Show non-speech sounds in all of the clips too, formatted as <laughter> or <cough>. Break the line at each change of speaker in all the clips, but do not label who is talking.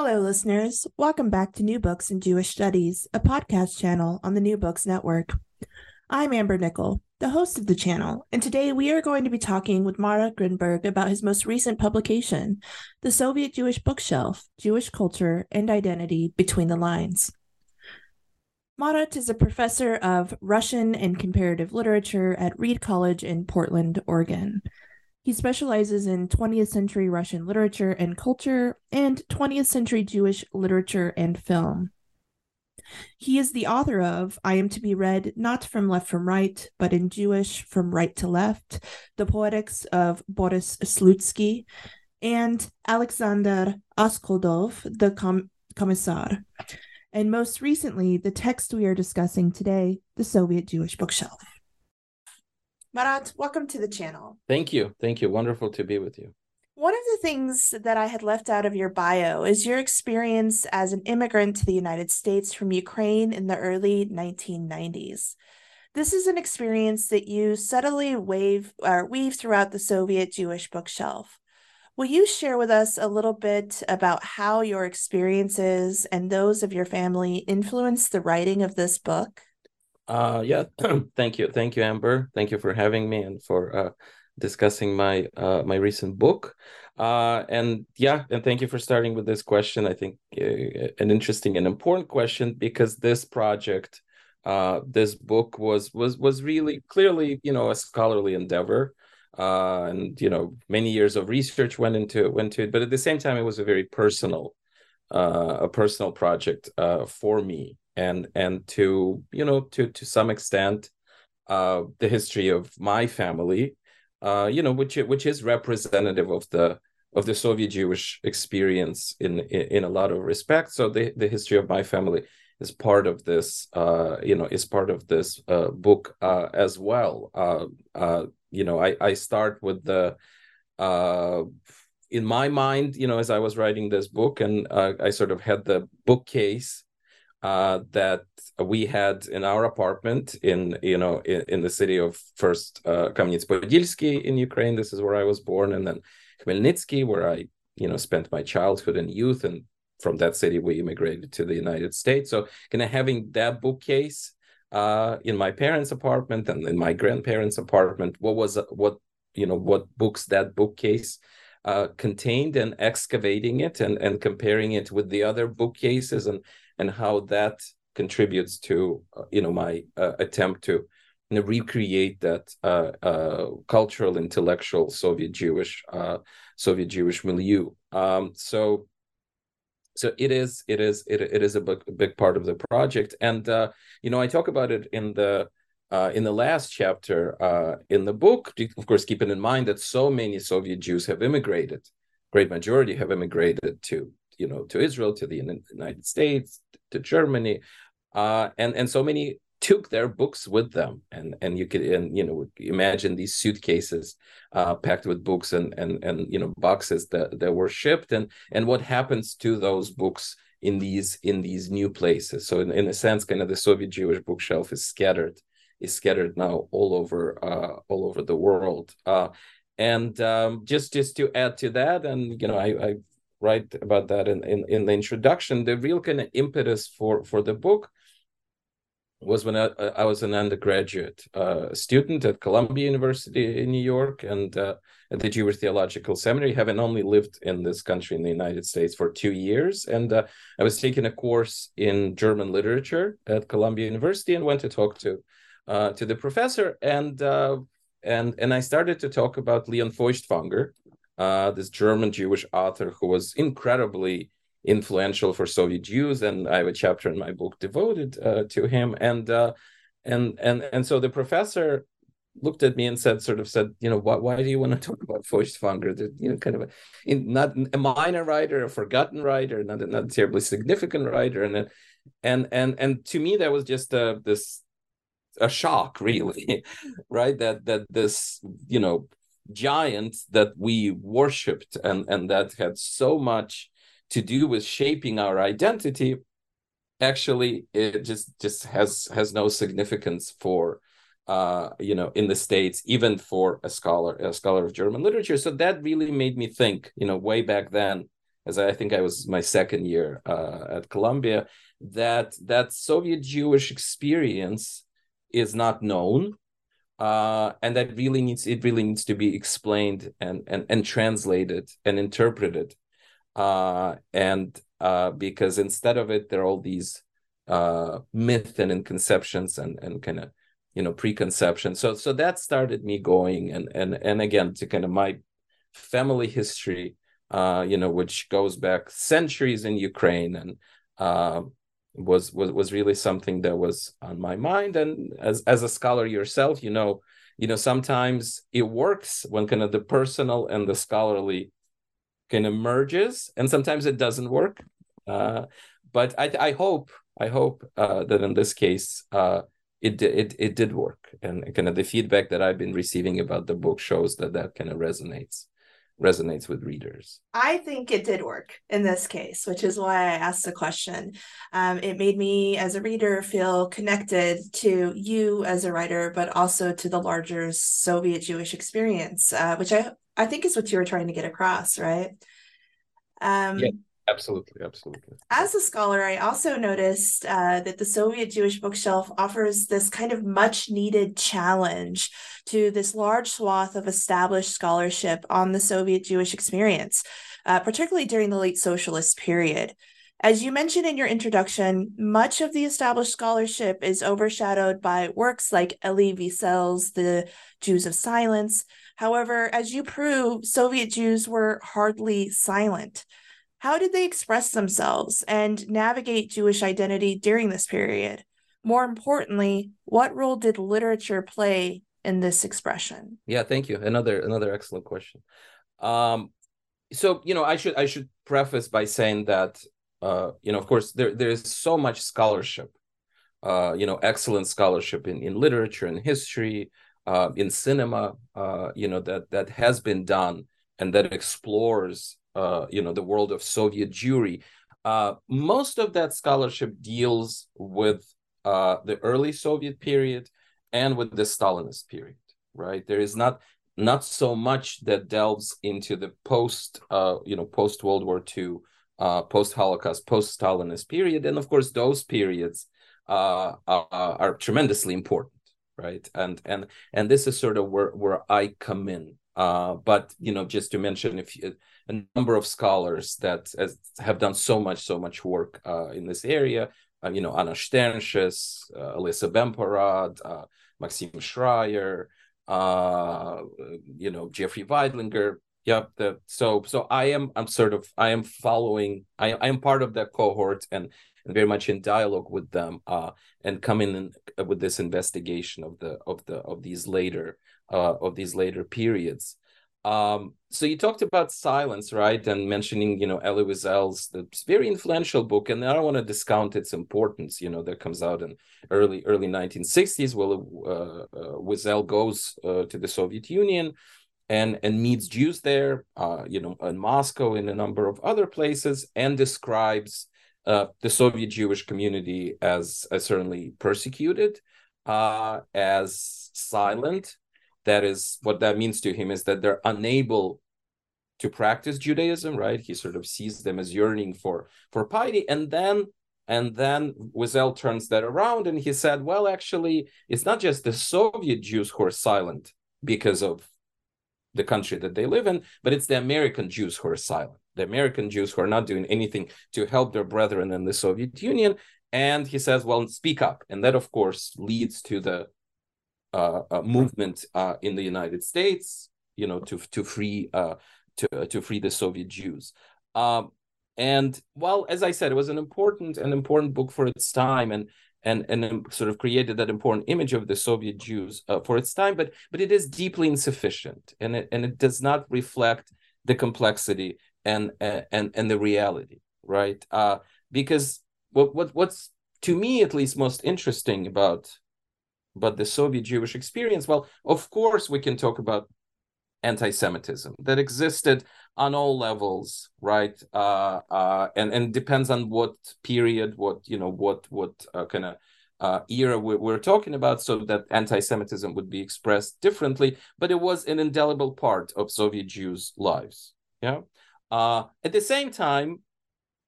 Hello, listeners. Welcome back to New Books in Jewish Studies, a podcast channel on the New Books Network. I'm Amber Nickell, the host of the channel, and today we are going to be talking with Marat Grinberg about his most recent publication, The Soviet Jewish Bookshelf Jewish Culture and Identity Between the Lines. Marat is a professor of Russian and comparative literature at Reed College in Portland, Oregon. He specializes in 20th century Russian literature and culture and 20th century Jewish literature and film. He is the author of I Am to Be Read Not from Left from Right, but in Jewish from Right to Left, The Poetics of Boris Slutsky, and Alexander Askoldov, The Com- Commissar. And most recently, the text we are discussing today, The Soviet Jewish Bookshelf. Marat, welcome to the channel.
Thank you. Thank you. Wonderful to be with you.
One of the things that I had left out of your bio is your experience as an immigrant to the United States from Ukraine in the early 1990s. This is an experience that you subtly wave or weave throughout the Soviet Jewish bookshelf. Will you share with us a little bit about how your experiences and those of your family influenced the writing of this book?
Uh, yeah, <clears throat> thank you, thank you, Amber. Thank you for having me and for uh, discussing my uh, my recent book. Uh, and yeah, and thank you for starting with this question. I think uh, an interesting and important question because this project, uh, this book was was was really clearly you know a scholarly endeavor. Uh, and you know many years of research went into it went to it, but at the same time it was a very personal, uh, a personal project uh, for me and and to you know to to some extent uh, the history of my family uh, you know which which is representative of the of the Soviet Jewish experience in, in, in a lot of respects. So the the history of my family is part of this uh, you know is part of this uh, book uh, as well. Uh, uh, you know I I start with the uh, in my mind you know as I was writing this book and uh, I sort of had the bookcase uh, that we had in our apartment in you know in, in the city of first uh, Kamyanets-Podilsky in Ukraine. This is where I was born, and then Khmelnytsky, where I you know spent my childhood and youth, and from that city we immigrated to the United States. So kind of having that bookcase uh, in my parents' apartment and in my grandparents' apartment, what was what you know what books that bookcase uh, contained, and excavating it and and comparing it with the other bookcases and and how that contributes to uh, you know my uh, attempt to you know, recreate that uh, uh cultural intellectual Soviet Jewish uh, Soviet Jewish milieu. Um, so so it is it is it, it is a big, big part of the project and uh, you know i talk about it in the uh, in the last chapter uh, in the book of course keeping in mind that so many soviet jews have immigrated great majority have immigrated to you know to Israel, to the United States, to Germany, uh, and and so many took their books with them, and and you could and you know imagine these suitcases uh, packed with books and and and you know boxes that that were shipped, and and what happens to those books in these in these new places. So in, in a sense, kind of the Soviet Jewish bookshelf is scattered is scattered now all over uh, all over the world. Uh, and um, just just to add to that, and you know, I, I write about that in, in, in the introduction the real kind of impetus for for the book was when I, I was an undergraduate uh, student at Columbia University in New York and uh, at the Jewish Theological Seminary, having only lived in this country in the United States for two years. And uh, I was taking a course in German literature at Columbia University and went to talk to uh, to the professor and uh, and and I started to talk about Leon Feuchtwanger, uh, this German Jewish author who was incredibly influential for Soviet Jews, and I have a chapter in my book devoted uh, to him. And uh, and and and so the professor looked at me and said, sort of said, you know, why, why do you want to <laughs> talk about Feuchtwanger? You know, kind of a, in, not a minor writer, a forgotten writer, not a, not a terribly significant writer, and and and and to me that was just uh, this a shock, really, <laughs> right? That that this you know giant that we worshipped and and that had so much to do with shaping our identity actually it just just has has no significance for uh you know in the states even for a scholar a scholar of german literature. So that really made me think you know way back then as i think i was my second year uh, at columbia that that soviet jewish experience is not known uh, and that really needs it really needs to be explained and and, and translated and interpreted uh, and uh, because instead of it, there are all these uh, myth and conceptions and and kind of you know preconceptions. So so that started me going, and and and again to kind of my family history, uh, you know, which goes back centuries in Ukraine, and uh, was was was really something that was on my mind. And as as a scholar yourself, you know, you know sometimes it works when kind of the personal and the scholarly kind of merges and sometimes it doesn't work. Uh, but I, I hope i hope uh, that in this case uh, it, it it did work. And kind of the feedback that i've been receiving about the book shows that that kind of resonates resonates with readers.
I think it did work in this case which is why i asked the question. Um, it made me as a reader feel connected to you as a writer but also to the larger soviet jewish experience uh, which i I think is what you were trying to get across, right?
Um, yeah, absolutely, absolutely.
As a scholar, I also noticed uh, that the Soviet Jewish bookshelf offers this kind of much needed challenge to this large swath of established scholarship on the Soviet Jewish experience, uh, particularly during the late socialist period. As you mentioned in your introduction, much of the established scholarship is overshadowed by works like Elie Wiesel's The Jews of Silence, However, as you prove, Soviet Jews were hardly silent. How did they express themselves and navigate Jewish identity during this period? More importantly, what role did literature play in this expression?
Yeah, thank you. Another another excellent question. Um, so you know, I should I should preface by saying that uh, you know, of course, there there is so much scholarship, uh, you know, excellent scholarship in in literature and history, uh, in cinema, uh, you know, that that has been done and that explores, uh, you know, the world of Soviet Jewry. Uh, most of that scholarship deals with uh, the early Soviet period and with the Stalinist period, right? There is not not so much that delves into the post, uh, you know, post World War II, uh post Holocaust, post Stalinist period, and of course those periods are, are tremendously important right and and and this is sort of where where i come in uh, but you know just to mention if you, a number of scholars that has, have done so much so much work uh, in this area uh, you know anna shternshis uh, elissa bemporad uh, maxim shrayer uh, you know jeffrey veidlinger yep the, so so i am i'm sort of i am following i, I am part of that cohort and and very much in dialogue with them uh, and coming in uh, with this investigation of the of the of these later of these later periods. Um, so you talked about silence, right? And mentioning, you know, Elie Wiesel's very influential book, and I don't want to discount its importance. You know, that comes out in early early 1960s. Well, uh, uh, Wiesel goes uh, to the Soviet Union and and meets Jews there, uh, you know, in Moscow, in a number of other places, and describes uh, the Soviet Jewish community as, as certainly persecuted, uh, as silent. That is what that means to him is that they're unable to practice Judaism, right? He sort of sees them as yearning for for piety, and then and then Wiesel turns that around and he said, well, actually, it's not just the Soviet Jews who are silent because of the country that they live in, but it's the American Jews who are silent. The American Jews who are not doing anything to help their brethren in the Soviet Union. And he says, well, speak up. And that, of course, leads to the movement uh, in the United States, you know, to to free uh, to to free the Soviet Jews. Um, and well, as I said, it was an important an important book for its time, and and and sort of created that important image of the Soviet Jews uh, for its time. But but it is deeply insufficient, and it and it does not reflect the complexity and and and the reality, right? Uh, because what what what's to me at least most interesting about about the Soviet Jewish experience, well, of course we can talk about anti-Semitism that existed on all levels, right? Uh, uh, and and depends on what period, what you know, what what uh, kind of uh, era we're, we're, talking about, so that anti-Semitism would be expressed differently. But it was an indelible part of Soviet Jews' lives. Yeah. Uh, at the same time,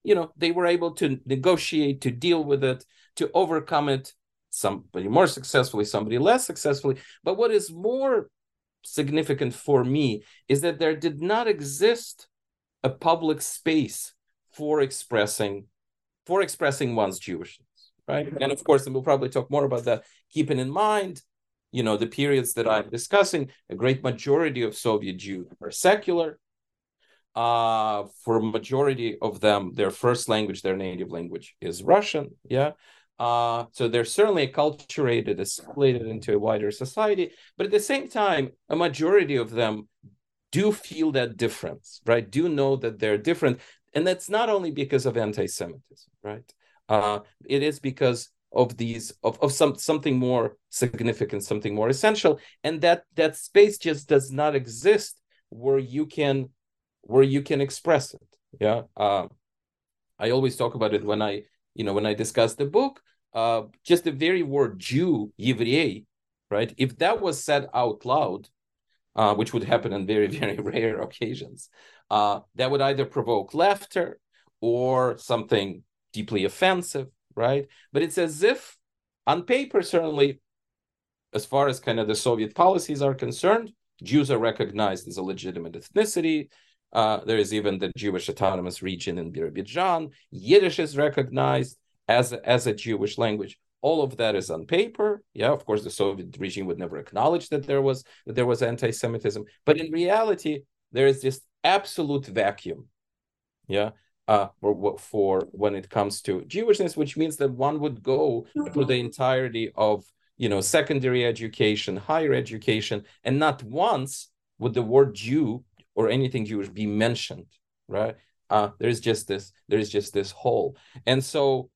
you know, they were able to negotiate, to deal with it, to overcome it. Somebody more successfully, somebody less successfully. But what is more significant for me is that there did not exist a public space for expressing for expressing one's Jewishness, right? And of course, and we'll probably talk more about that. Keeping in mind, you know, the periods that I'm discussing, a great majority of Soviet Jews are secular. Uh, for a majority of them, their first language, their native language, is Russian. Yeah, uh, so they're certainly acculturated, assimilated into a wider society, but at the same time, a majority of them do feel that difference, right? Do know that they're different, and that's not only because of anti-Semitism, right? Uh, it is because of these of, of some something more significant, something more essential, and that that space just does not exist where you can where you can express it. Yeah, uh, I always talk about it when I you know when I discuss the book uh, just the very word Jew, Yevrei, right? If that was said out loud, uh, which would happen on very, <laughs> very rare occasions, uh, that would either provoke laughter or something deeply offensive, right? But it's as if, on paper, certainly, as far as kind of the Soviet policies are concerned, Jews are recognized as a legitimate ethnicity. Uh, there is even the Jewish autonomous region in Birobidzhan. Yiddish is recognized as a, as a Jewish language. All of that is on paper. Yeah, of course, the Soviet regime would never acknowledge that there was that there was anti-Semitism, but in reality, there is this absolute vacuum. Yeah, uh, for, for when it comes to Jewishness, which means that one would go through the entirety of you know secondary education, higher education, and not once would the word Jew or anything Jewish be mentioned, right? Uh, there's just this, there's just this hole, and so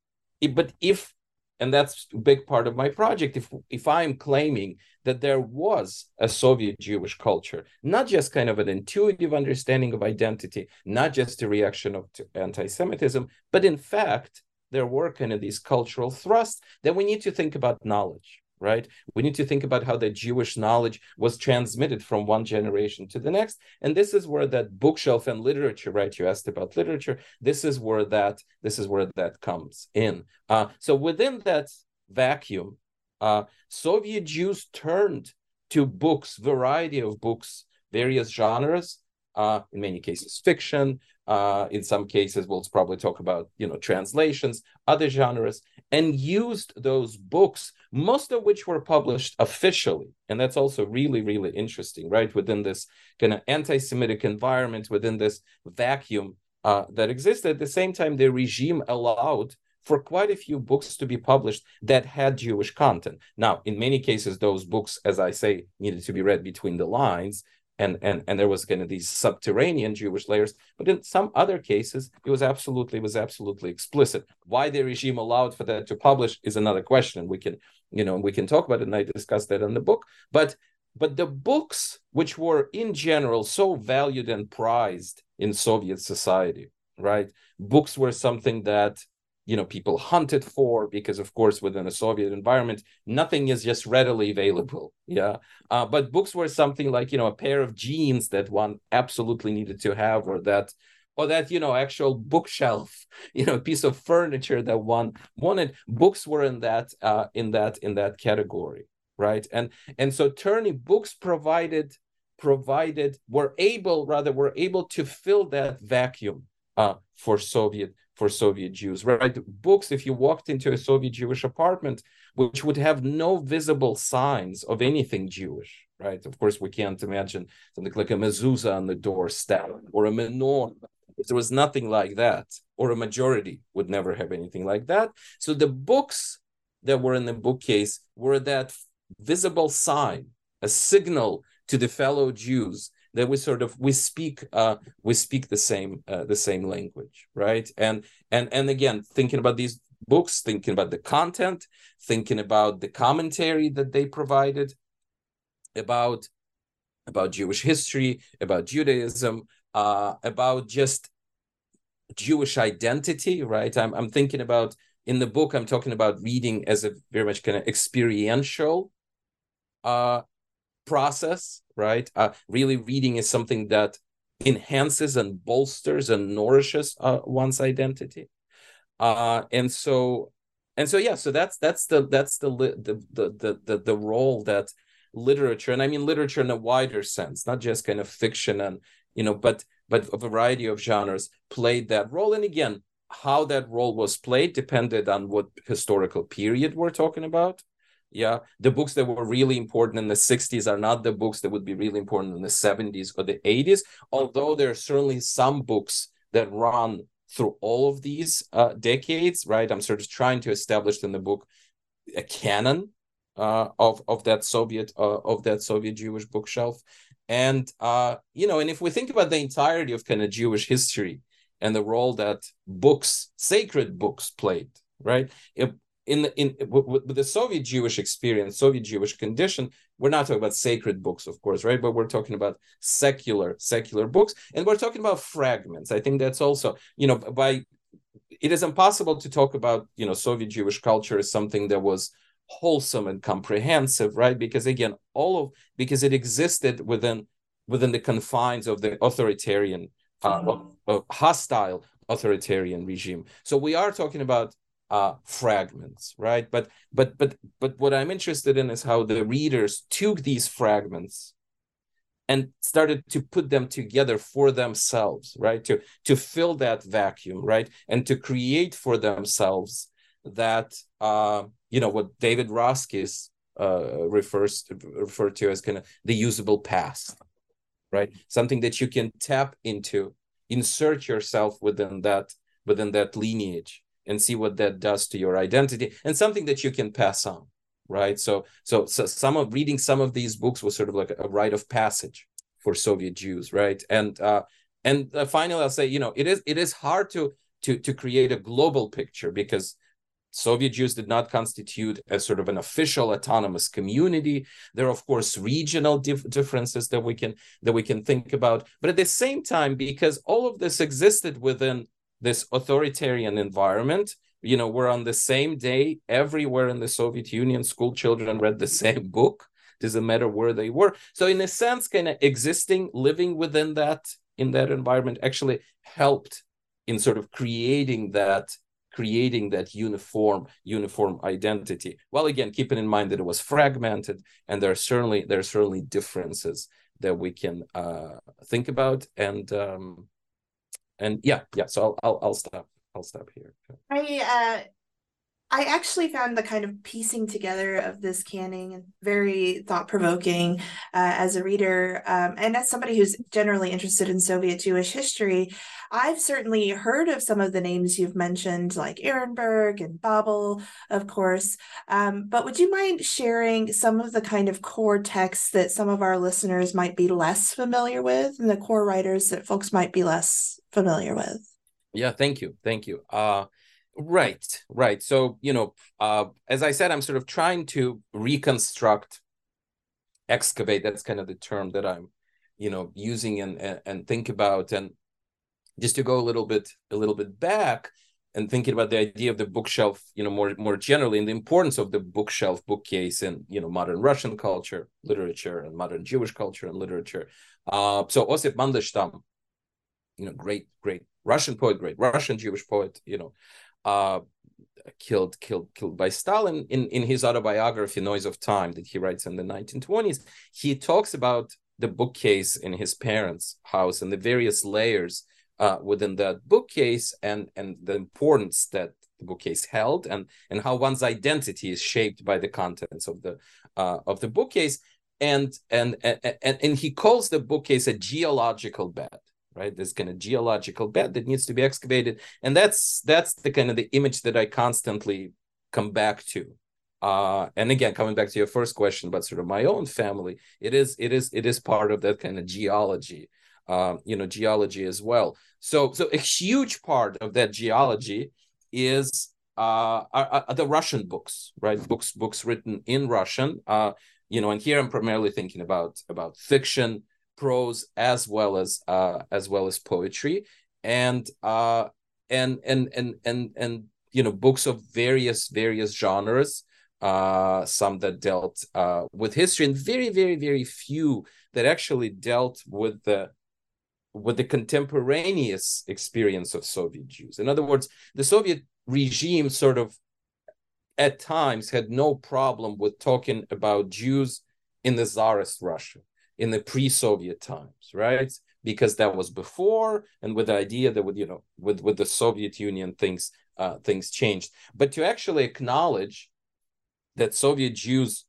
but if and that's a big part of my project if if i'm claiming that there was a soviet jewish culture not just kind of an intuitive understanding of identity not just a reaction of anti-semitism but in fact there were kind of these cultural thrusts then we need to think about knowledge right? We need to think about how the Jewish knowledge was transmitted from one generation to the next. And this is where that bookshelf and literature, right? You asked about literature. This is where that this is where that comes in. Uh, so within that vacuum, uh, Soviet Jews turned to books, variety of books, various genres, uh, in many cases fiction, uh, in some cases we'll probably talk about you know translations other genres and used those books most of which were published officially. And that's also really really interesting right? Within this kind of anti-semitic environment within this vacuum uh, that existed. At the same time the regime allowed for quite a few books to be published that had Jewish content. Now, in many cases, those books, as I say, needed to be read between the lines and and and there was kind of these subterranean Jewish layers. But in some other cases, it was absolutely it was absolutely explicit. Why the regime allowed for that to publish is another question. We can you know we can talk about it, and I discussed that in the book. But but the books which were in general so valued and prized in Soviet society, right? Books were something that you know people hunted for because of course within a soviet environment nothing is just readily available yeah? Uh, but books were something like you know a pair of jeans that one absolutely needed to have or that or that you know actual bookshelf <laughs> you know piece of furniture that one wanted. Books were in that uh, in that in that category right? And and so turning books provided provided were able rather were able to fill that vacuum uh, for soviet for soviet jews right? Books if you walked into a soviet jewish apartment which would have no visible signs of anything jewish right? Of course we can't imagine something like a mezuzah on the doorstep or a menorah. If there was nothing like that, or a majority would never have anything like that. So the books that were in the bookcase were that visible sign, a signal to the fellow Jews that we sort of we speak uh, we speak the same uh, the same language, right? And and and again, thinking about these books, thinking about the content, thinking about the commentary that they provided about about Jewish history, about Judaism, uh, about just Jewish identity, right? I'm, I'm thinking about in the book, I'm talking about reading as a very much kind of experiential uh, process, right? Uh, really, reading is something that enhances and bolsters and nourishes uh, one's identity. Uh, and so, and so, yeah. So that's that's the that's the the the the the role that literature, and I mean literature in a wider sense, not just kind of fiction and you know, but but a variety of genres played that role. And again, how that role was played depended on what historical period we're talking about. Yeah, the books that were really important in the 60s are not the books that would be really important in the 70s or the 80s, although there are certainly some books that run through all of these uh, decades, right? I'm sort of trying to establish in the book a canon uh, of of that Soviet uh, of that Soviet Jewish bookshelf, and uh, you know, and if we think about the entirety of kind of Jewish history and the role that books, sacred books, played, right? If, in the, in with, with the Soviet Jewish experience, Soviet Jewish condition, we're not talking about sacred books, of course, right? But we're talking about secular secular books, and we're talking about fragments. I think that's also, you know, by it is impossible to talk about you know Soviet Jewish culture as something that was wholesome and comprehensive right because again all of because it existed within within the confines of the authoritarian uh, of, of hostile authoritarian regime so we are talking about uh, fragments right? But but but but what i'm interested in is how the readers took these fragments and started to put them together for themselves right? To to fill that vacuum right? And to create for themselves that uh, you know what David Roskies uh, refers to, referred to as kind of the usable past, right? Something that you can tap into, insert yourself within that within that lineage, and see what that does to your identity, and something that you can pass on, right? So, so, so some of reading some of these books was sort of like a rite of passage for Soviet Jews, right? And uh, and uh, finally, I'll say, you know, it is it is hard to to to create a global picture because Soviet Jews did not constitute a sort of an official autonomous community. There are, of course, regional dif- differences that we can that we can think about. But at the same time, because all of this existed within this authoritarian environment, you know, we're on the same day everywhere in the Soviet Union. School children read the <laughs> same book. Doesn't matter where they were. So, in a sense, kind of existing, living within that in that environment actually helped in sort of creating that creating that uniform uniform identity well again keeping in mind that it was fragmented and there are certainly there are certainly differences that we can uh, think about and um and yeah yeah so i'll i'll, I'll stop i'll stop here
i uh I actually found the kind of piecing together of this canon very thought provoking uh, as a reader. Um, and as somebody who's generally interested in Soviet Jewish history, I've certainly heard of some of the names you've mentioned, like Ehrenburg and Babel, of course. Um, but would you mind sharing some of the kind of core texts that some of our listeners might be less familiar with and the core writers that folks might be less familiar with?
Yeah, thank you. Thank you. Uh, Right, right. So, you know, uh, as I said, I'm sort of trying to reconstruct, excavate. That's kind of the term that I'm, you know, using and, and, and think about. And just to go a little bit, a little bit back and thinking about the idea of the bookshelf, you know, more, more generally and the importance of the bookshelf bookcase in, you know, modern Russian culture, literature and modern Jewish culture and literature. Uh, so Osip Mandelstam you know, great, great Russian poet, great Russian Jewish poet, you know, uh, killed, killed, killed by Stalin. In in his autobiography, Noise of Time, that he writes in the 1920s, he talks about the bookcase in his parents' house and the various layers uh, within that bookcase and and the importance that the bookcase held and and how one's identity is shaped by the contents of the uh, of the bookcase and and and and he calls the bookcase a geological bed right? This kind of geological bed that needs to be excavated and that's that's the kind of the image that i constantly come back to. Uh, and again coming back to your first question about sort of my own family it is it is it is part of that kind of geology um, you know geology as well. So so a huge part of that geology is uh, are, are the russian books right? Books books written in russian uh, you know and here i'm primarily thinking about about fiction prose as well as uh as well as poetry. And uh and and and and and you know books of various various genres uh some that dealt uh with history and very very very few that actually dealt with the with the contemporaneous experience of soviet jews. In other words the soviet regime sort of at times had no problem with talking about Jews in the Tsarist Russia in the pre-Soviet times, right? Because that was before, and with the idea that with you know with with the Soviet Union things uh, things changed. But to actually acknowledge that Soviet Jews,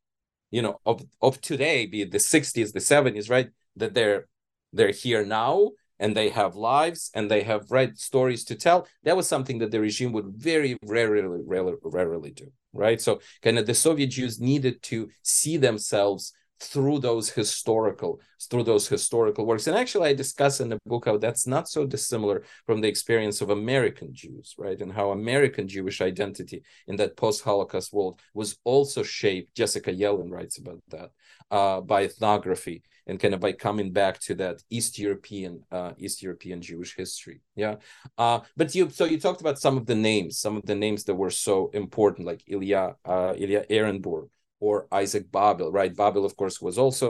you know, of of today, be it the '60s, the '70s, right, that they're they're here now and they have lives and they have right stories to tell that was something that the regime would very rarely rarely, rarely do right so kind of the soviet jews needed to see themselves through those historical through those historical works. And actually i discuss in the book how that's not so dissimilar from the experience of american jews right? And how american jewish identity in that post-holocaust world was also shaped jessica yellen writes about that uh, by ethnography and kind of by coming back to that East European uh, East European Jewish history. Yeah, uh, but you so you talked about some of the names, some of the names that were so important, like Ilya uh, Ilya Ehrenburg or Isaac Babel. Right, Babel, of course, was also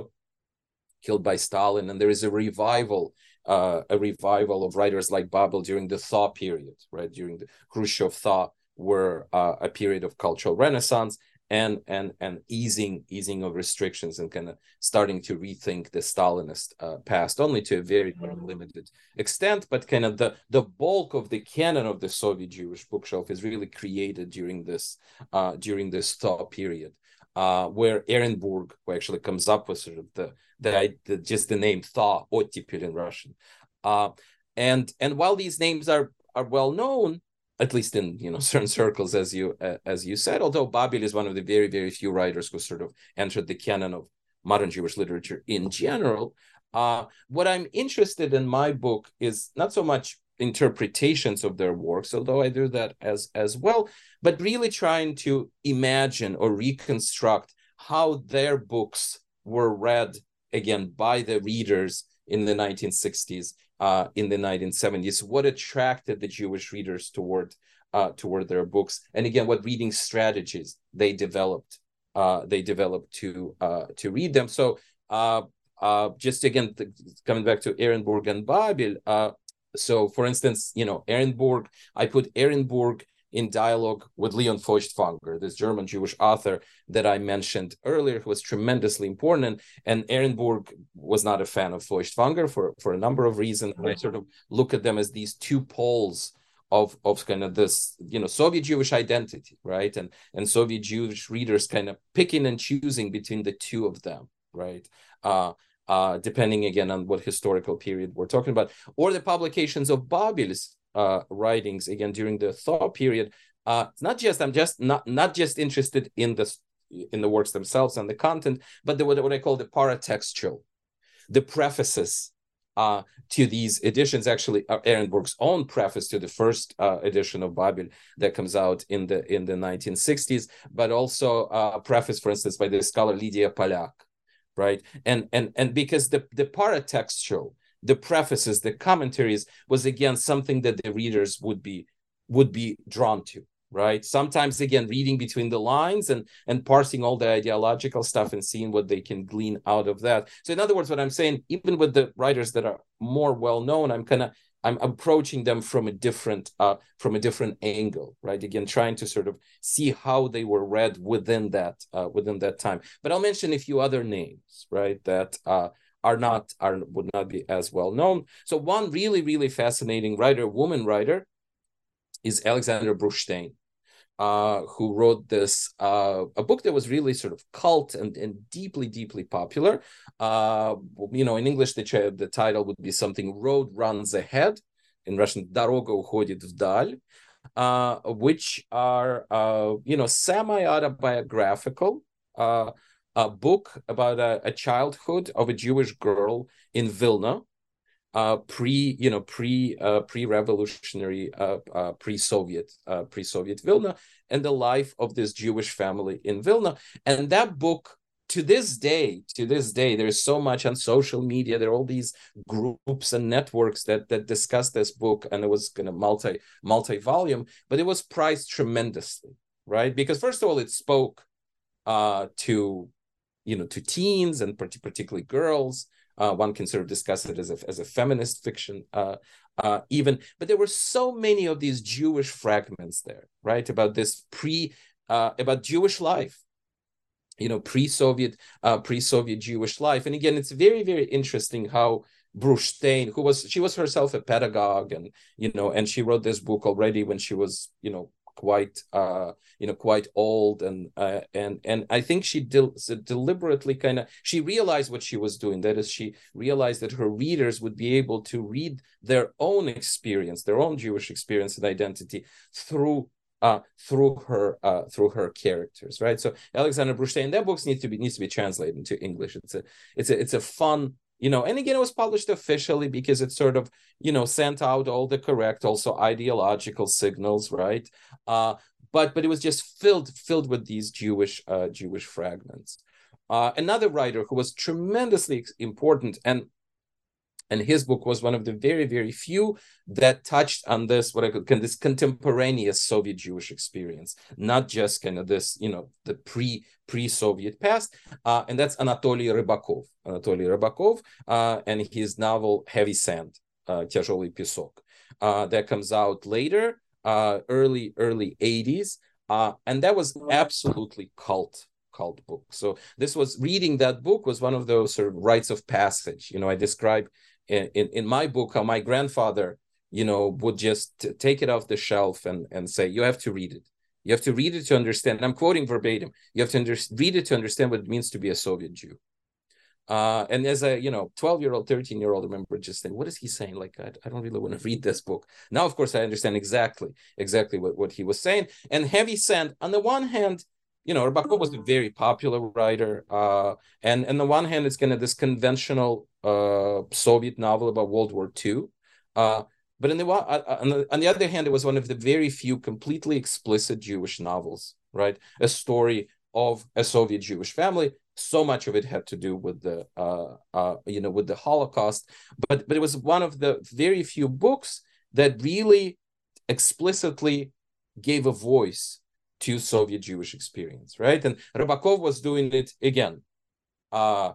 killed by Stalin, and there is a revival. Uh, a revival of writers like Babel during the Thaw period, right? During the Khrushchev Thaw, were uh, a period of cultural renaissance and and and easing easing of restrictions and kind of starting to rethink the Stalinist uh, past, only to a very of limited extent. But kind of the the bulk of the canon of the Soviet Jewish bookshelf is really created during this uh, during this thaw period, uh, where Ehrenburg, who actually comes up with sort of the the, the just the name thaw ottepel in Russian, uh, and and while these names are are well known at least in you know <laughs> certain circles as you uh, as you said although babel is one of the very very few writers who sort of entered the canon of modern jewish literature in general uh, what i'm interested in my book is not so much interpretations of their works although i do that as as well but really trying to imagine or reconstruct how their books were read again by the readers in the 1960s uh, in the 1970s, what attracted the Jewish readers toward uh, toward their books, and again, what reading strategies they developed uh, they developed to uh, to read them. So, uh, uh, just again th- coming back to Ehrenburg and Babel. So, for instance, you know, Ehrenburg, I put Ehrenburg in dialogue with Leon Feuchtwanger, this German Jewish author that I mentioned earlier, who was tremendously important. And, Ehrenburg was not a fan of Feuchtwanger for, for a number of reasons. I sort of look at them as these two poles of, of kind of this, you know, Soviet Jewish identity, right? And, and Soviet Jewish readers kind of picking and choosing between the two of them, right? Uh, uh, depending again on what historical period we're talking about, or the publications of Babel's uh, writings again during the thaw period. Uh, not just I'm just not not just interested in the in the works themselves and the content, but the, what, I call the paratextual, the prefaces uh, to these editions. Actually, uh, Ehrenburg's own preface to the first uh, edition of Babel that comes out in the in the 1960s, but also uh, a preface, for instance, by the scholar Lydia Polyak, right? And and and because the the paratextual the prefaces, the commentaries was again something that the readers would be would be drawn to right sometimes again reading between the lines and and parsing all the ideological stuff and seeing what they can glean out of that so in other words what i'm saying even with the writers that are more well known i'm kind of I'm approaching them from a different uh, from a different angle, right? Again, trying to sort of see how they were read within that uh, within that time. But I'll mention a few other names, right? That uh, are not are would not be as well known. So one really really fascinating writer, woman writer, is Alexandra Brushtein uh, who wrote this uh, a book that was really sort of cult and, and deeply deeply popular. Uh, you know, in English the the title would be something "Road Runs Ahead," in Russian "Дорога уходит вдаль," uh, which are uh, you know semi autobiographical. Uh, a book about a, a childhood of a Jewish girl in Vilna, uh, pre you know pre uh, pre revolutionary uh, uh, pre Soviet uh, pre Soviet Vilna and the life of this Jewish family in Vilna. And that book to this day to this day there's so much on social media. There are all these groups and networks that that discuss this book and it was kind of multi multi volume but it was priced tremendously right? Because first of all it spoke uh to you know to teens and particularly girls uh, one can sort of discuss it as a, as a feminist fiction, uh, uh, even. But there were so many of these Jewish fragments there, right? About this pre, uh, about Jewish life, you know, pre-Soviet, uh, pre-Soviet Jewish life. And again, it's very, very interesting how Brushtein, who was she was herself a pedagogue, and you know, and she wrote this book already when she was, you know, quite uh you know quite old and uh, and and i think she del- deliberately kind of she realized what she was doing that is she realized that her readers would be able to read their own experience their own jewish experience and identity through uh, through her uh, through her characters, right? So Alexandra Brushtein, that books needs to be needs to be translated into English. It's a it's a it's a fun you know and again it was published officially because it sort of you know sent out all the correct also ideological signals right? Uh but but it was just filled filled with these jewish uh jewish fragments. Uh another writer who was tremendously important and and his book was one of the very very few that touched on this what i could this contemporaneous soviet jewish experience not just kind of this you know the pre pre soviet past uh, and that's anatoly rybakov anatoly rybakov uh, and his novel heavy sand uh, тяжелый песок uh, that comes out later uh, early early 80s uh, and that was absolutely cult cult book so this was reading that book was one of those sort of rites of passage you know i describe in, in my book how my grandfather you know would just take it off the shelf and and say you have to read it. You have to read it to understand i'm quoting verbatim you have to under, read it to understand what it means to be a soviet jew. Uh, and as a you know 12 year old 13 year old I remember just saying what is he saying? Like I, I don't really want to read this book. Now of course i understand exactly exactly what, what he was saying. And heavy sand on the one hand you know, Rybakov was a very popular writer. Uh, and on the one hand, it's kind of this conventional uh, Soviet novel about World War II. Uh, but on the, uh, on the on the other hand, it was one of the very few completely explicit Jewish novels, right? A story of a Soviet Jewish family. So much of it had to do with the uh, uh, you know with the Holocaust, but but it was one of the very few books that really explicitly gave a voice to Soviet Jewish experience, right? And Rybakov was doing it again, uh,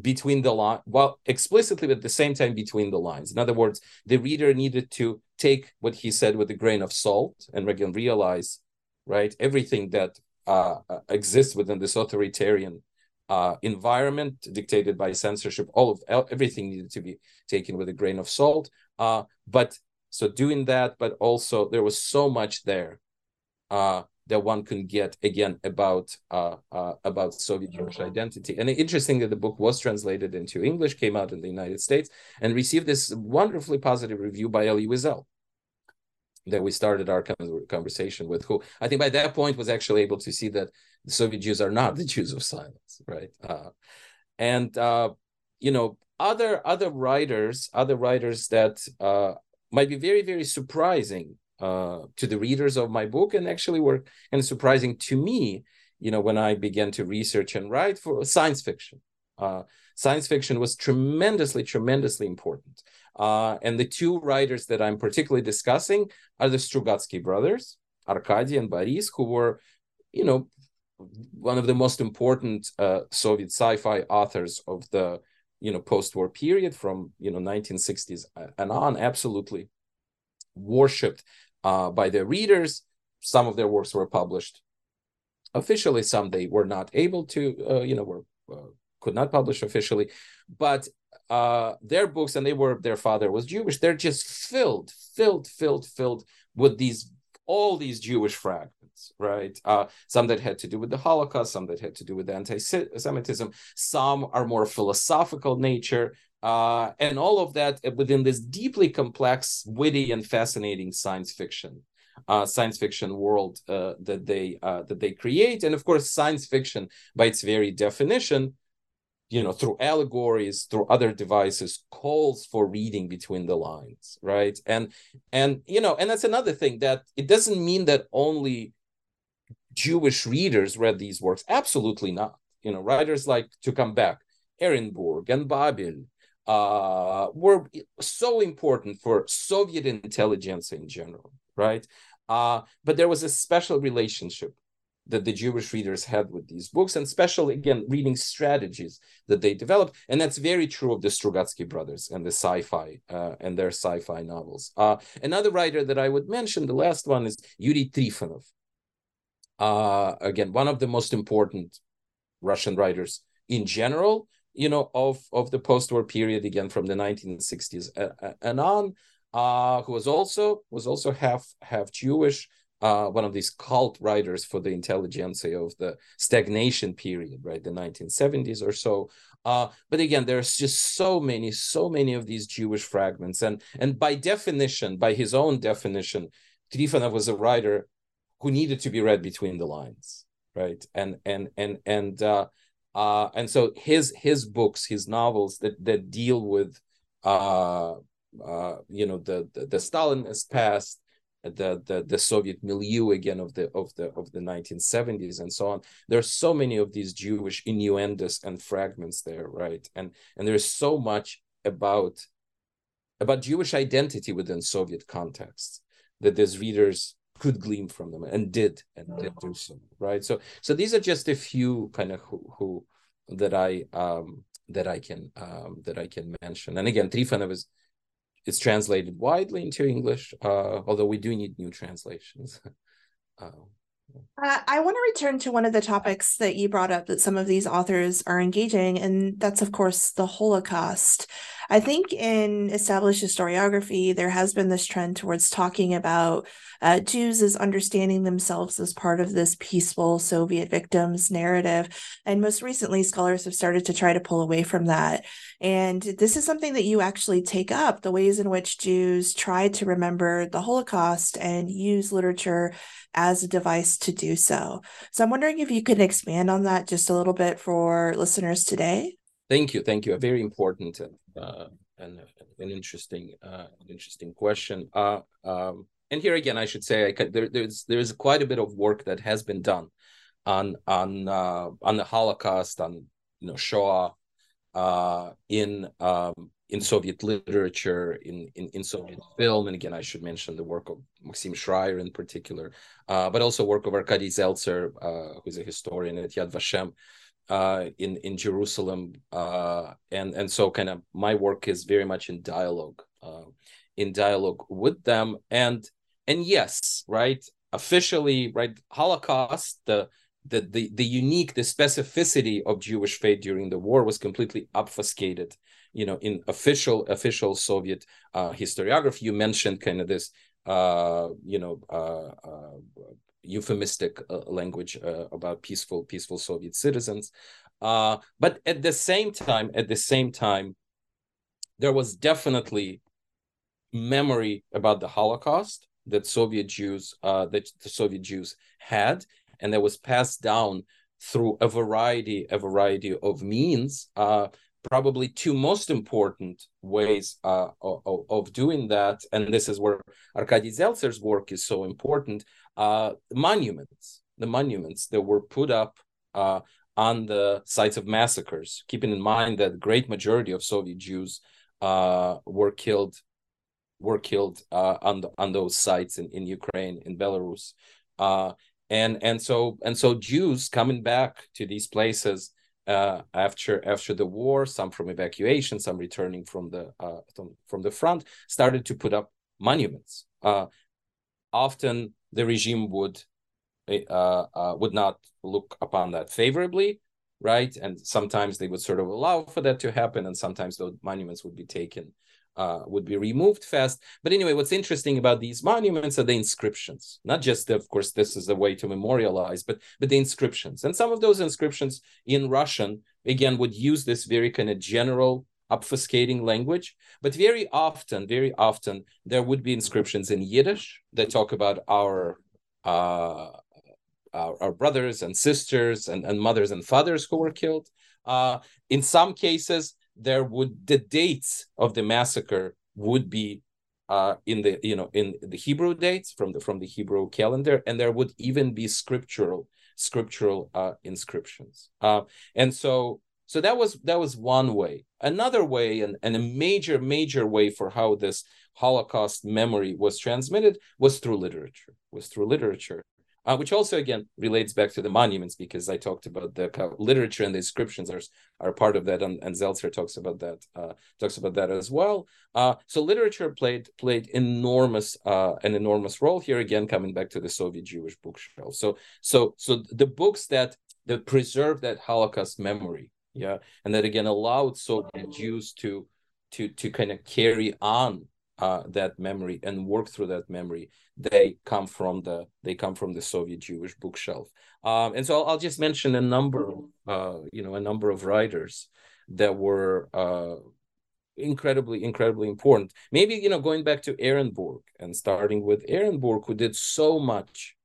between the line, well, explicitly, but at the same time between the lines. In other words, the reader needed to take what he said with a grain of salt and again realize, right, everything that uh, uh, exists within this authoritarian uh, environment dictated by censorship. All of everything needed to be taken with a grain of salt. Uh, but so doing that, but also there was so much there uh, that one can get again about uh, uh, about Soviet Jewish identity. And interesting that the book was translated into English, came out in the United States, and received this wonderfully positive review by Elie Wiesel that we started our conversation with, who I think by that point was actually able to see that the Soviet Jews are not the Jews of silence, right? Uh, and uh, you know, other other writers, other writers that uh, might be very very surprising uh, to the readers of my book. And actually were kind of surprising to me you know when i began to research and write for science fiction. Uh, science fiction was tremendously tremendously important. Uh, and the two writers that i'm particularly discussing are the strugatsky brothers arkady and boris who were you know one of the most important uh, soviet sci-fi authors of the you know post-war period from you know 1960s and on absolutely worshipped uh, by their readers. Some of their works were published officially. Some they were not able to uh, you know were uh, could not publish officially. But uh, their books and they were their father was jewish they're just filled filled filled filled with these all these jewish fragments right? Uh, some that had to do with the holocaust some that had to do with anti-semitism. Some are more philosophical nature uh, and all of that within this deeply complex witty and fascinating science fiction uh, science fiction world uh, that they uh, that they create, and of course, science fiction by its very definition, you know, through allegories, through other devices, calls for reading between the lines, right? And and you know, and that's another thing that it doesn't mean that only Jewish readers read these works. Absolutely not. You know, writers like to come back, Ehrenburg and Babel, uh, were so important for Soviet intelligence in general, right? Uh, but there was a special relationship that the Jewish readers had with these books, and special again reading strategies that they developed, and that's very true of the Strugatsky brothers and the sci-fi uh, and their sci-fi novels. Uh, another writer that I would mention, the last one is Yuri Trifonov. Uh, again, one of the most important Russian writers in general, you know, of of the post-war period, again from the 1960s uh, uh, and on uh, who was also was also half half Jewish, uh, one of these cult writers for the intelligentsia of the stagnation period, right, the 1970s or so. Uh, but again, there's just so many, so many of these Jewish fragments, and and by definition, by his own definition, Trifonov was a writer who needed to be read between the lines, right? And and and and uh, uh, and so his his books, his novels that that deal with uh, uh, you know the, the the Stalinist past, the the the Soviet milieu again of the of the of the 1970s and so on. There's so many of these Jewish innuendos and fragments there, right? And and there's so much about about Jewish identity within Soviet context that these readers could glean from them and did and did do so, right? So so these are just a few kind of who, who that I um that I can um that I can mention. And again, Trifonov is it's translated widely into English, uh, although we do need new translations.
uh, <laughs> uh, I want to return to one of the topics that you brought up that some of these authors are engaging, and that's, of course, the Holocaust. I think in established historiography, there has been this trend towards talking about uh, Jews as understanding themselves as part of this peaceful Soviet victims narrative. And most recently, scholars have started to try to pull away from that. And this is something that you actually take up the ways in which Jews try to remember the Holocaust and use literature as a device to do so. So I'm wondering if you could expand on that just a little bit for listeners today.
Thank you, thank you. A very important uh, and an interesting, uh, interesting question. Uh, um, and here again, I should say, I there, there's there's quite a bit of work that has been done on on uh, on the Holocaust, on you know Shoah, uh, in um, in Soviet literature, in, in, in Soviet film, and again, I should mention the work of Maxim Shrayer in particular, uh, but also work of Arkady Zeltser, uh, who's a historian at Yad Vashem, uh, in in Jerusalem, uh, and and so kind of my work is very much in dialogue, uh, in dialogue with them, and and yes, right, officially, right, Holocaust, the the the the unique, the specificity of Jewish faith during the war was completely obfuscated, you know, in official official Soviet uh, historiography. You mentioned kind of this, uh, you know, uh, uh euphemistic uh, language uh, about peaceful peaceful Soviet citizens. Uh, but at the same time, at the same time, there was definitely memory about the Holocaust that Soviet Jews that the Soviet Jews had, and that was passed down through a variety a variety of means. Uh, probably two most important ways uh, of, of, doing that, and this is where Arkady Zeltser's work is so important, uh, monuments, the monuments that were put up uh, on the sites of massacres, keeping in mind that the great majority of Soviet Jews uh, were killed were killed uh, on the, on those sites in, in Ukraine, in Belarus, uh, and and so and so Jews coming back to these places uh, after after the war, some from evacuation, some returning from the uh, from the front, started to put up monuments. Uh, often the regime would uh, uh, would not look upon that favorably, right? And sometimes they would sort of allow for that to happen, and sometimes those monuments would be taken uh, would be removed fast. But anyway, what's interesting about these monuments are the inscriptions. Not just, the, of course, this is a way to memorialize, but but the inscriptions. And some of those inscriptions in Russian again would use this very kind of general obfuscating language. But very often, very often, there would be inscriptions in Yiddish that talk about our uh, our, our, brothers and sisters and, and mothers and fathers who were killed. Uh, in some cases, there would the dates of the massacre would be uh, in the you know in the Hebrew dates from the from the Hebrew calendar, and there would even be scriptural scriptural uh, inscriptions. Uh, and so so that was that was one way. Another way, and, and a major major way for how this Holocaust memory was transmitted was through literature. Was through literature uh, which also again relates back to the monuments because I talked about the literature and the inscriptions are are part of that, and, and Zeltser talks about that uh, talks about that as well. Uh, so literature played played enormous uh, an enormous role here. Again, coming back to the Soviet Jewish bookshelf. So so so the books that that preserve that Holocaust memory, yeah, and that again allowed Soviet Jews to to to kind of carry on uh, that memory and work through that memory. They come from the they come from the soviet jewish bookshelf. Um, and so I'll, I'll, just mention a number uh, you know a number of writers that were uh, incredibly incredibly important. Maybe you know going back to ehrenburg and starting with ehrenburg who did so much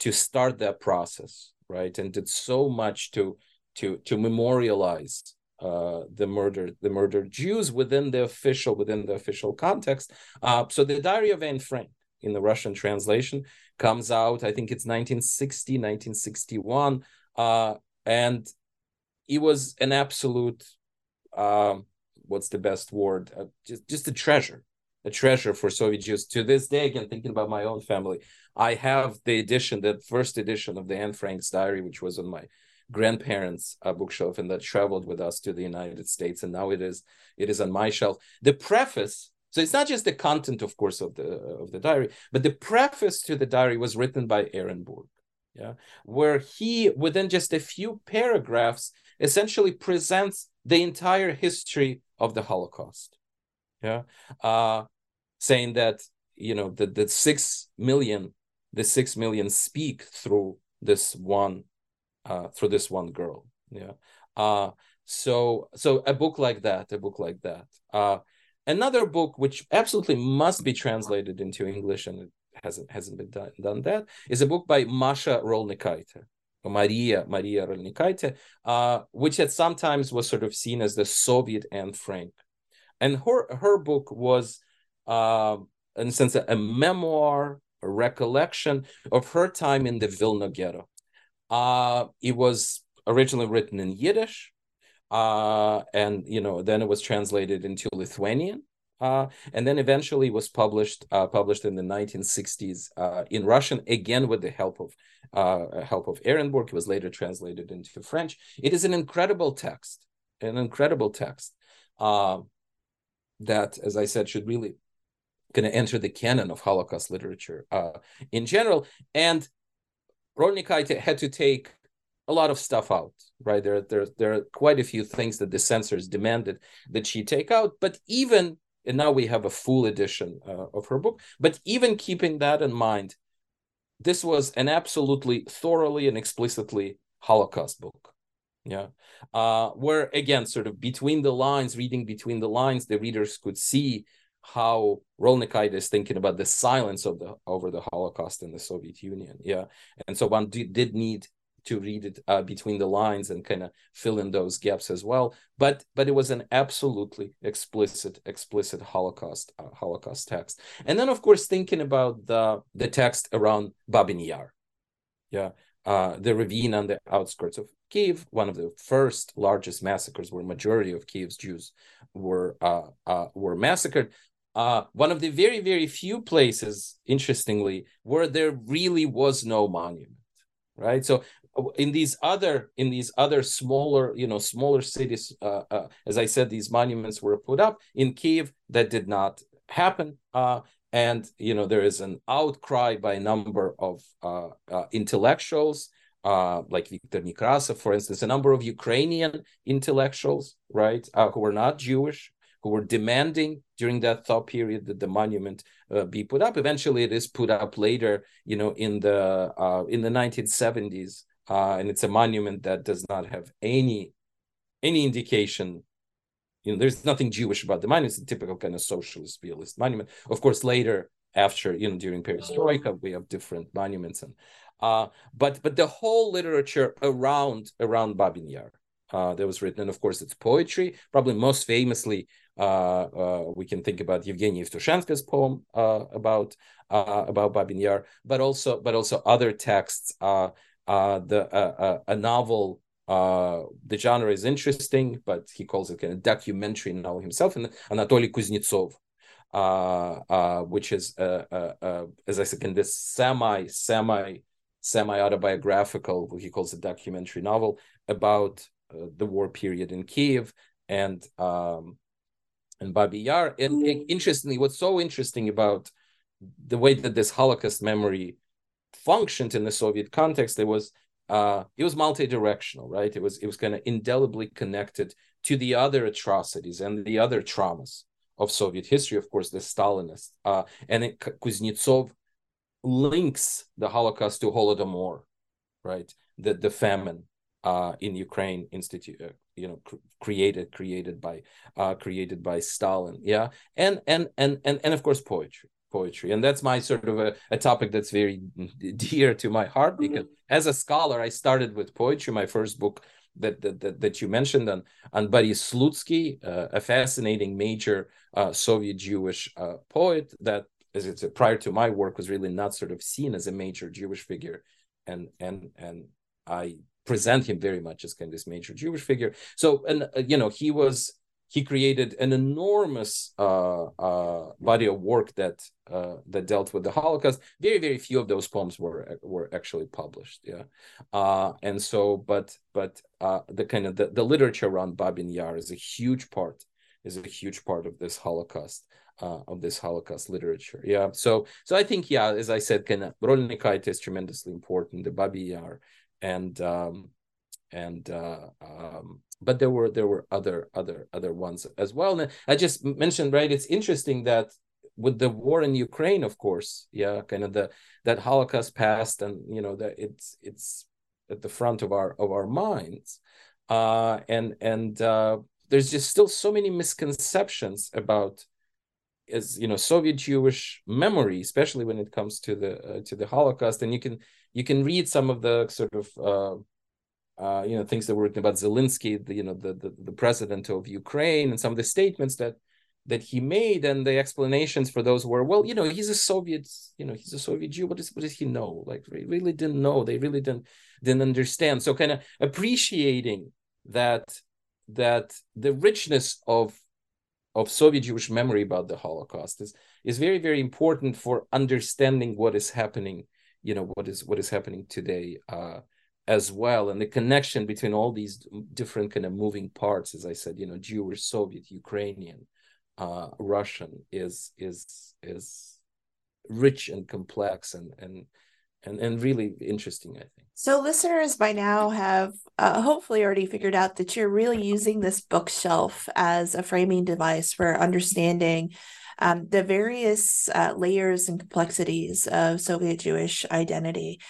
to start that process right? And did so much to to to memorialize uh, the murdered the murdered Jews within the official within the official context. Uh, so the Diary of Anne Frank in the Russian translation comes out. I think it's 1960, 1961, uh, and it was an absolute. Um, what's the best word? Uh, just just a treasure, a treasure for Soviet Jews. To this day, again, thinking about my own family, I have the edition, the first edition of the Anne Frank's diary, which was on my grandparents' uh, bookshelf and that traveled with us to the United States, and now it is it is on my shelf. The preface, so it's not just the content, of course, of the of the diary, but the preface to the diary was written by Ehrenburg, yeah, where he within just a few paragraphs essentially presents the entire history of the Holocaust, yeah, uh, saying that you know that the six million the six million speak through this one uh, through this one girl. Yeah. Uh, so so a book like that, a book like that. Uh, another book which absolutely must be translated into English and it hasn't hasn't been done, done that is a book by Masha Rolnikaite. Maria Maria Rolnikaite, uh, which at sometimes was sort of seen as the Soviet Anne Frank, and her her book was, uh, in a sense, a memoir, a recollection of her time in the Vilna ghetto. Uh, it was originally written in Yiddish, uh, and you know then it was translated into Lithuanian, uh, and then eventually was published uh, published in the 1960s uh, in Russian again with the help of uh, help of Ehrenburg. It was later translated into French. It is an incredible text, an incredible text that, as I said, should really going to enter the canon of Holocaust literature in general. And Rolnikaite had to take a lot of stuff out, right? There, there, there are quite a few things that the censors demanded that she take out. But even, and now we have a full edition uh, of her book, but even keeping that in mind, this was an absolutely thoroughly and explicitly Holocaust book. Yeah. Uh, where again, sort of between the lines, reading between the lines, the readers could see how Rolnikaite is thinking about the silence of the over the Holocaust in the Soviet Union. Yeah, and so one did, did need to read it uh, between the lines and kind of fill in those gaps as well. But but it was an absolutely explicit explicit Holocaust uh, Holocaust text. And then of course thinking about the the text around Babin Yar, yeah, uh, the ravine on the outskirts of Kiev, one of the first largest massacres where majority of Kiev's Jews were uh, uh, were massacred uh, one of the very, very few places, interestingly, where there really was no monument, right? So in these other in these other smaller you know smaller cities uh, uh, as i said these monuments were put up in kiev that did not happen uh, and you know there is an outcry by a number of uh, uh, intellectuals uh, like Viktor Nekrasov, for instance, a number of Ukrainian intellectuals, right, who were not Jewish, who were demanding during that thaw period that the monument uh, be put up. Eventually, it is put up later, you know, in the uh, in the 1970s, uh, and it's a monument that does not have any any indication. You know, there's nothing Jewish about the monument. It's a typical kind of socialist realist monument. Of course, later after you know during perestroika we have different monuments and uh but but the whole literature around around babin yar uh, that was written and of course it's poetry probably most famously Uh, uh, we can think about Evgeny Yevtushenko's poem uh, about uh, about Babin Yar, but also but also other texts. the a novel the genre is interesting, but he calls it kind of documentary novel himself, and Anatoly Kuznetsov, uh, uh, which is uh, as I said, in this semi semi semi autobiographical, he calls it a documentary novel about the war period in Kiev and um, and Babi Yar. And, and mm. interestingly, what's so interesting about the way that this Holocaust memory functioned in the Soviet context, it was uh, it was multi-directional, right? It was it was kind of indelibly connected to the other atrocities and the other traumas of Soviet history, of course, the Stalinist. Uh, and it, Kuznetsov links the Holocaust to Holodomor, right? The the famine uh, in Ukraine institute, uh, you know, cr- created created by uh, created by Stalin, yeah, and and and and and of course poetry, poetry, and that's my sort of a, a topic that's very dear to my heart mm-hmm. because mm-hmm. as a scholar, I started with poetry. My first book that that that, that you mentioned on on Boris Slutsky, uh, a fascinating major uh, Soviet Jewish uh, poet that as it's prior to my work was really not sort of seen as a major Jewish figure, and and and I present him very much as kind of this major Jewish figure. So, and uh, you know, he was he created an enormous uh, uh, body of work that uh, that dealt with the Holocaust. Very, very few of those poems were were actually published. Yeah, uh, and so, but but uh, the kind of the, the literature around Babin Yar is a huge part is a huge part of this Holocaust. Uh, of this Holocaust literature, yeah. So, so I think, yeah, as I said, kind of Rolnikaite is tremendously important. The Babi Yar and um, and uh, um, but there were there were other other other ones as well. And I just mentioned right. It's interesting that with the war in Ukraine, of course, yeah, kind of the that Holocaust past, and you know that it's it's at the front of our of our minds, uh, and and uh, there's just still so many misconceptions about as you know Soviet Jewish memory, especially when it comes to the uh, to the Holocaust, and you can you can read some of the sort of uh, uh, you know things that were written about Zelensky, the you know the, the, the president of Ukraine, and some of the statements that that he made, and the explanations for those were, well, you know, he's a Soviet, you know, he's a Soviet Jew. What does what does he know? Like, they really didn't know. They really didn't didn't understand. So, kind of appreciating that that the richness of of Soviet Jewish memory about the Holocaust is is very very important for understanding what is happening you know what is what is happening today uh, as well. And the connection between all these different kind of moving parts as i said you know jewish soviet ukrainian uh, russian is is is rich and complex. And and and, and really interesting i think
so listeners by now have uh, hopefully already figured out that you're really using this bookshelf as a framing device for understanding um, the various uh, layers and complexities of Soviet Jewish identity.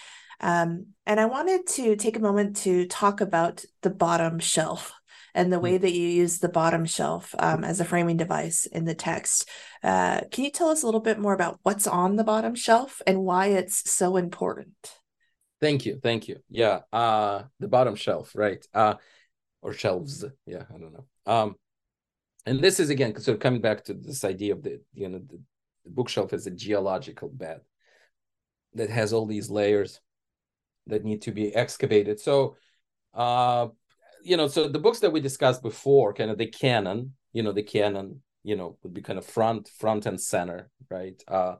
Um, and I wanted to take a moment to talk about the bottom shelf and the way mm. that you use the bottom shelf um, as a framing device in the text. Uh, can you tell us a little bit more about what's on the bottom shelf and why it's so important?
Thank you, thank you. Yeah, uh, the bottom shelf, right? Uh, or shelves. Yeah, I don't know. Um, and this is again sort of coming back to this idea of the you know the, the bookshelf as a geological bed that has all these layers that need to be excavated so uh you know so the books that we discussed before kind of the canon you know the canon you know would be kind of front front and center right uh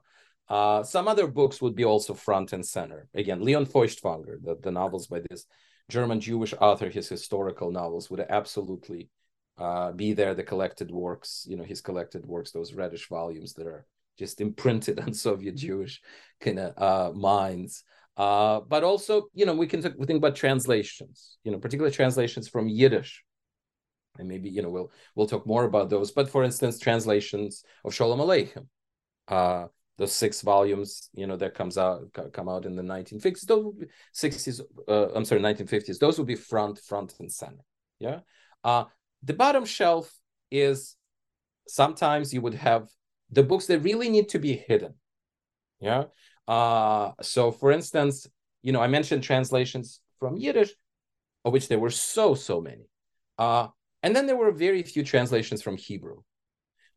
Uh, some other books would be also front and center. Again, Leon Feuchtwanger, the, the novels by this German Jewish author, his historical novels would absolutely uh, be there. The collected works, you know, his collected works, those reddish volumes that are just imprinted <laughs> on Soviet Jewish kind of uh, minds. Uh, but also, you know, we can we think about translations, you know, particular translations from Yiddish. And maybe, you know, we'll we'll talk more about those. But for instance, translations of Sholem Aleichem, uh, those six volumes, you know, that comes out come out in the 1950s, those 60s, uh, I'm sorry, 1950s. Those would be front, front and center. Yeah. Uh, the bottom shelf is sometimes you would have the books that really need to be hidden. Yeah. Uh, so, for instance, you know, I mentioned translations from Yiddish, of which there were so, so many. Uh, and then there were very few translations from Hebrew,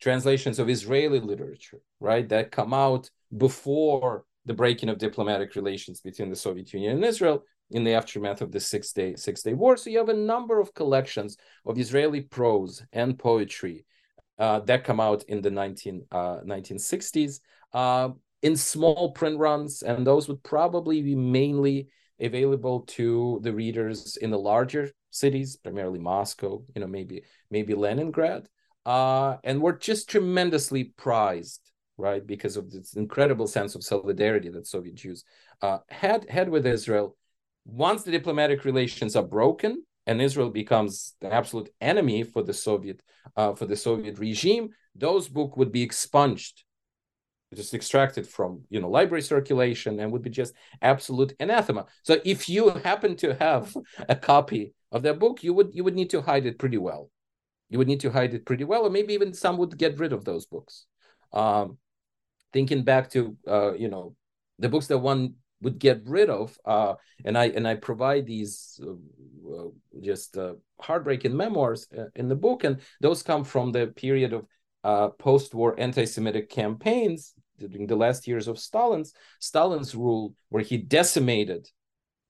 translations of Israeli literature, right, that come out before the breaking of diplomatic relations between the Soviet Union and Israel in the aftermath of the Six Day Six Day War. So you have a number of collections of Israeli prose and poetry uh, that come out in the 19, uh, 1960s uh, in small print runs, and those would probably be mainly available to the readers in the larger cities, primarily Moscow, you know, maybe maybe Leningrad, uh, and were just tremendously prized, right, because of this incredible sense of solidarity that Soviet Jews uh, had had with Israel. Once the diplomatic relations are broken, and Israel becomes the absolute enemy for the Soviet uh, for the Soviet regime, those books would be expunged, just extracted from you know library circulation, and would be just absolute anathema. So if you happen to have a copy of that book, you would you would need to hide it pretty well. You would need to hide it pretty well, or maybe even some would get rid of those books. Um, thinking back to uh, you know the books that one would get rid of uh, and i and i provide these uh, uh, just uh, heartbreaking memoirs uh, in the book and those come from the period of uh, post-war anti-semitic campaigns during the last years of stalin's stalin's rule where he decimated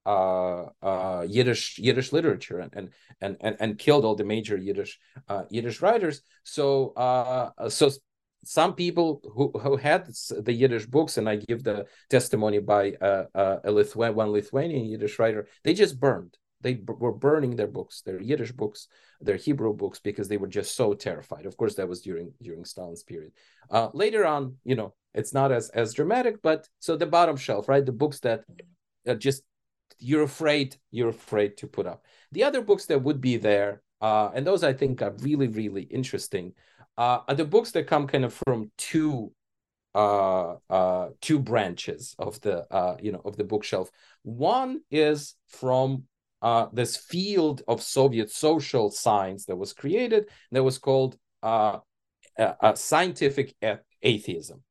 Yiddish Yiddish literature and, and and and killed all the major Yiddish Yiddish writers. So so some people who, who had the Yiddish books, and I give the testimony by uh, uh, a Lithuanian, one Lithuanian Yiddish writer, they just burned. They b- were burning their books, their Yiddish books, their Hebrew books, because they were just so terrified. Of course, that was during during Stalin's period. Uh, later on, you know, it's not as as dramatic, but so the bottom shelf, right? The books that uh, just you're afraid you're afraid to put up. The other books that would be there, uh, and those I think are really really interesting uh, are the books that come kind of from two uh, uh, two branches of the uh, you know of the bookshelf. One is from uh, this field of Soviet social science that was created that was called uh, uh, scientific atheism,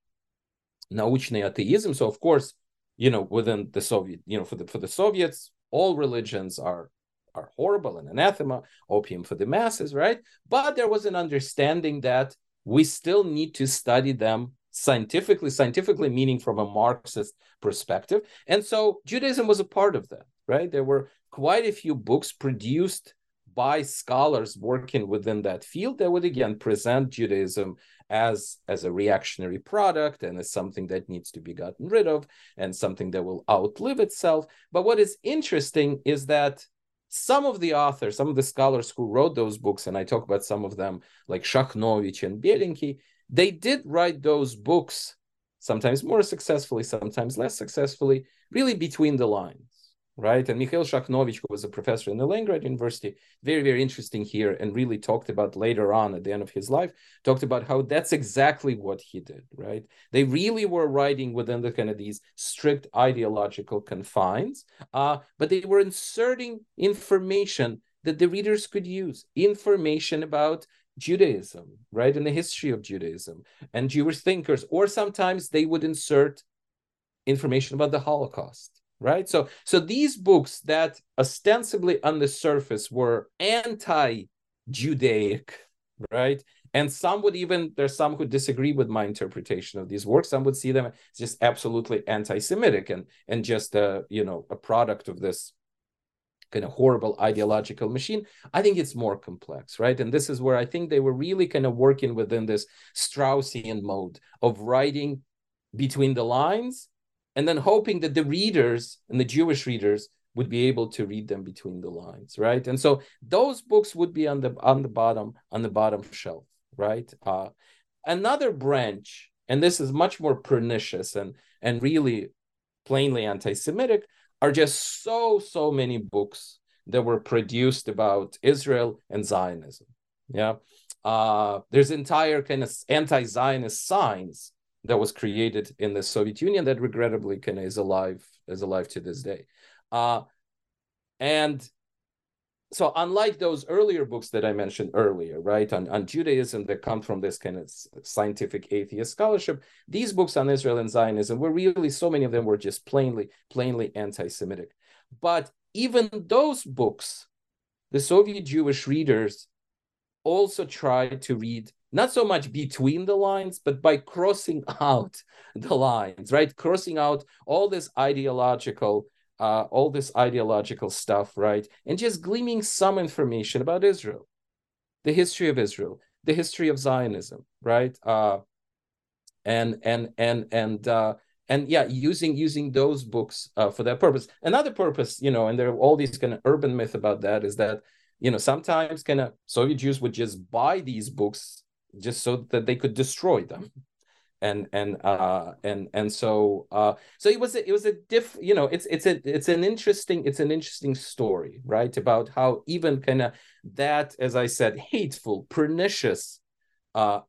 научный atheism. So of course, you know, within the Soviet, you know, for the for the Soviets, all religions are are horrible and anathema, opium for the masses, right? But there was an understanding that we still need to study them scientifically, scientifically meaning from a Marxist perspective. And so Judaism was a part of that, right? There were quite a few books produced by scholars working within that field that would again present Judaism as as a reactionary product and as something that needs to be gotten rid of and something that will outlive itself. But what is interesting is that some of the authors, some of the scholars who wrote those books, and I talk about some of them like Shakhnovich and Belenky, they did write those books, sometimes more successfully, sometimes less successfully, really between the lines right? And Mikhail Shakhnovich, who was a professor in the Leningrad University, very, very interesting here, and really talked about later on at the end of his life, talked about how that's exactly what he did, right? They really were writing within the kind of these strict ideological confines, uh, but they were inserting information that the readers could use, information about Judaism, right, and the history of Judaism. And Jewish thinkers, or sometimes they would insert information about the Holocaust right? So so these books that ostensibly on the surface were anti-judaic right? And some would even there's some who disagree with my interpretation of these works. Some would see them as just absolutely anti-semitic and and just a you know a product of this kind of horrible ideological machine i think it's more complex right and this is where i think they were really kind of working within this straussian mode of writing between the lines and then hoping that the readers and the Jewish readers would be able to read them between the lines, right? And so those books would be on the on the bottom on the bottom shelf, right? Uh, another branch, and this is much more pernicious and and really plainly anti-Semitic, are just so so many books that were produced about Israel and Zionism. Yeah, uh, there's entire kind of anti-Zionist signs that was created in the Soviet Union that regrettably kind of is alive is alive to this day. Uh, and so unlike those earlier books that I mentioned earlier, right, on, on Judaism that come from this kind of scientific atheist scholarship, these books on Israel and Zionism were really so many of them were just plainly, plainly anti-Semitic. But even those books, the Soviet Jewish readers also tried to read not so much between the lines, but by crossing <laughs> out the lines, right? Crossing out all this ideological, uh, all this ideological stuff, right? And just gleaming some information about Israel, the history of Israel, the history of Zionism, right? Uh, and and and and uh, and yeah, using using those books uh, for that purpose. Another purpose, you know, and there are all these kind of urban myth about that is that you know sometimes kind of Soviet Jews would just buy these books just so that they could destroy them and and uh and and so uh so it was a, it was a diff you know it's it's a it's an interesting it's an interesting story right about how even kind of that as i said hateful pernicious uh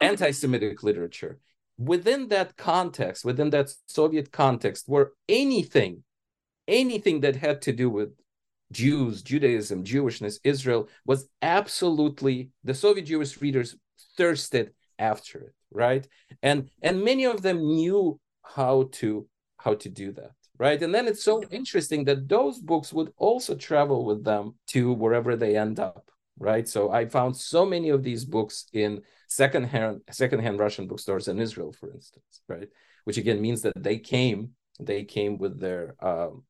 anti-semitic literature within that context within that soviet context where anything anything that had to do with Jews, Judaism, Jewishness, Israel was absolutely the Soviet Jewish readers thirsted after it, right? And and many of them knew how to how to do that, right? And then it's so interesting that those books would also travel with them to wherever they end up, right? So I found so many of these books in secondhand secondhand Russian bookstores in Israel, for instance, right? Which again means that they came they came with their um,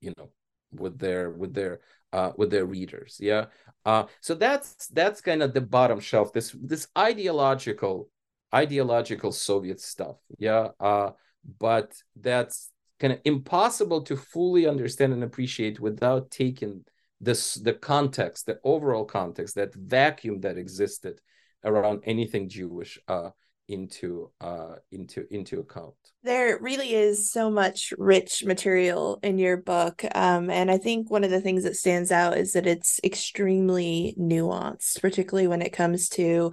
you know with their with their uh, with their readers. Yeah. Uh, so that's that's kind of the bottom shelf. This this ideological ideological Soviet stuff. Yeah. Uh, but that's kind of impossible to fully understand and appreciate without taking this the context, the overall context, that vacuum that existed around anything Jewish uh, into uh into into account.
There really is so much rich material in your book um and i think one of the things that stands out is that it's extremely nuanced particularly when it comes to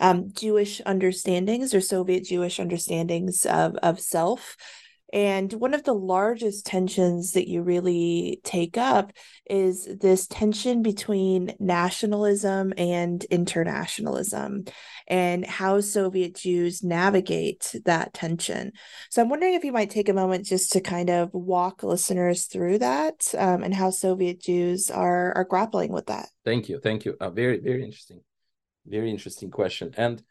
um jewish understandings or soviet jewish understandings of of self and one of the largest tensions that you really take up is this tension between nationalism and internationalism and how Soviet Jews navigate that tension. So I'm wondering if you might take a moment just to kind of walk listeners through that um, and how Soviet Jews are, are grappling with that.
Thank you. Thank you. Uh, very, very interesting. Very interesting question. And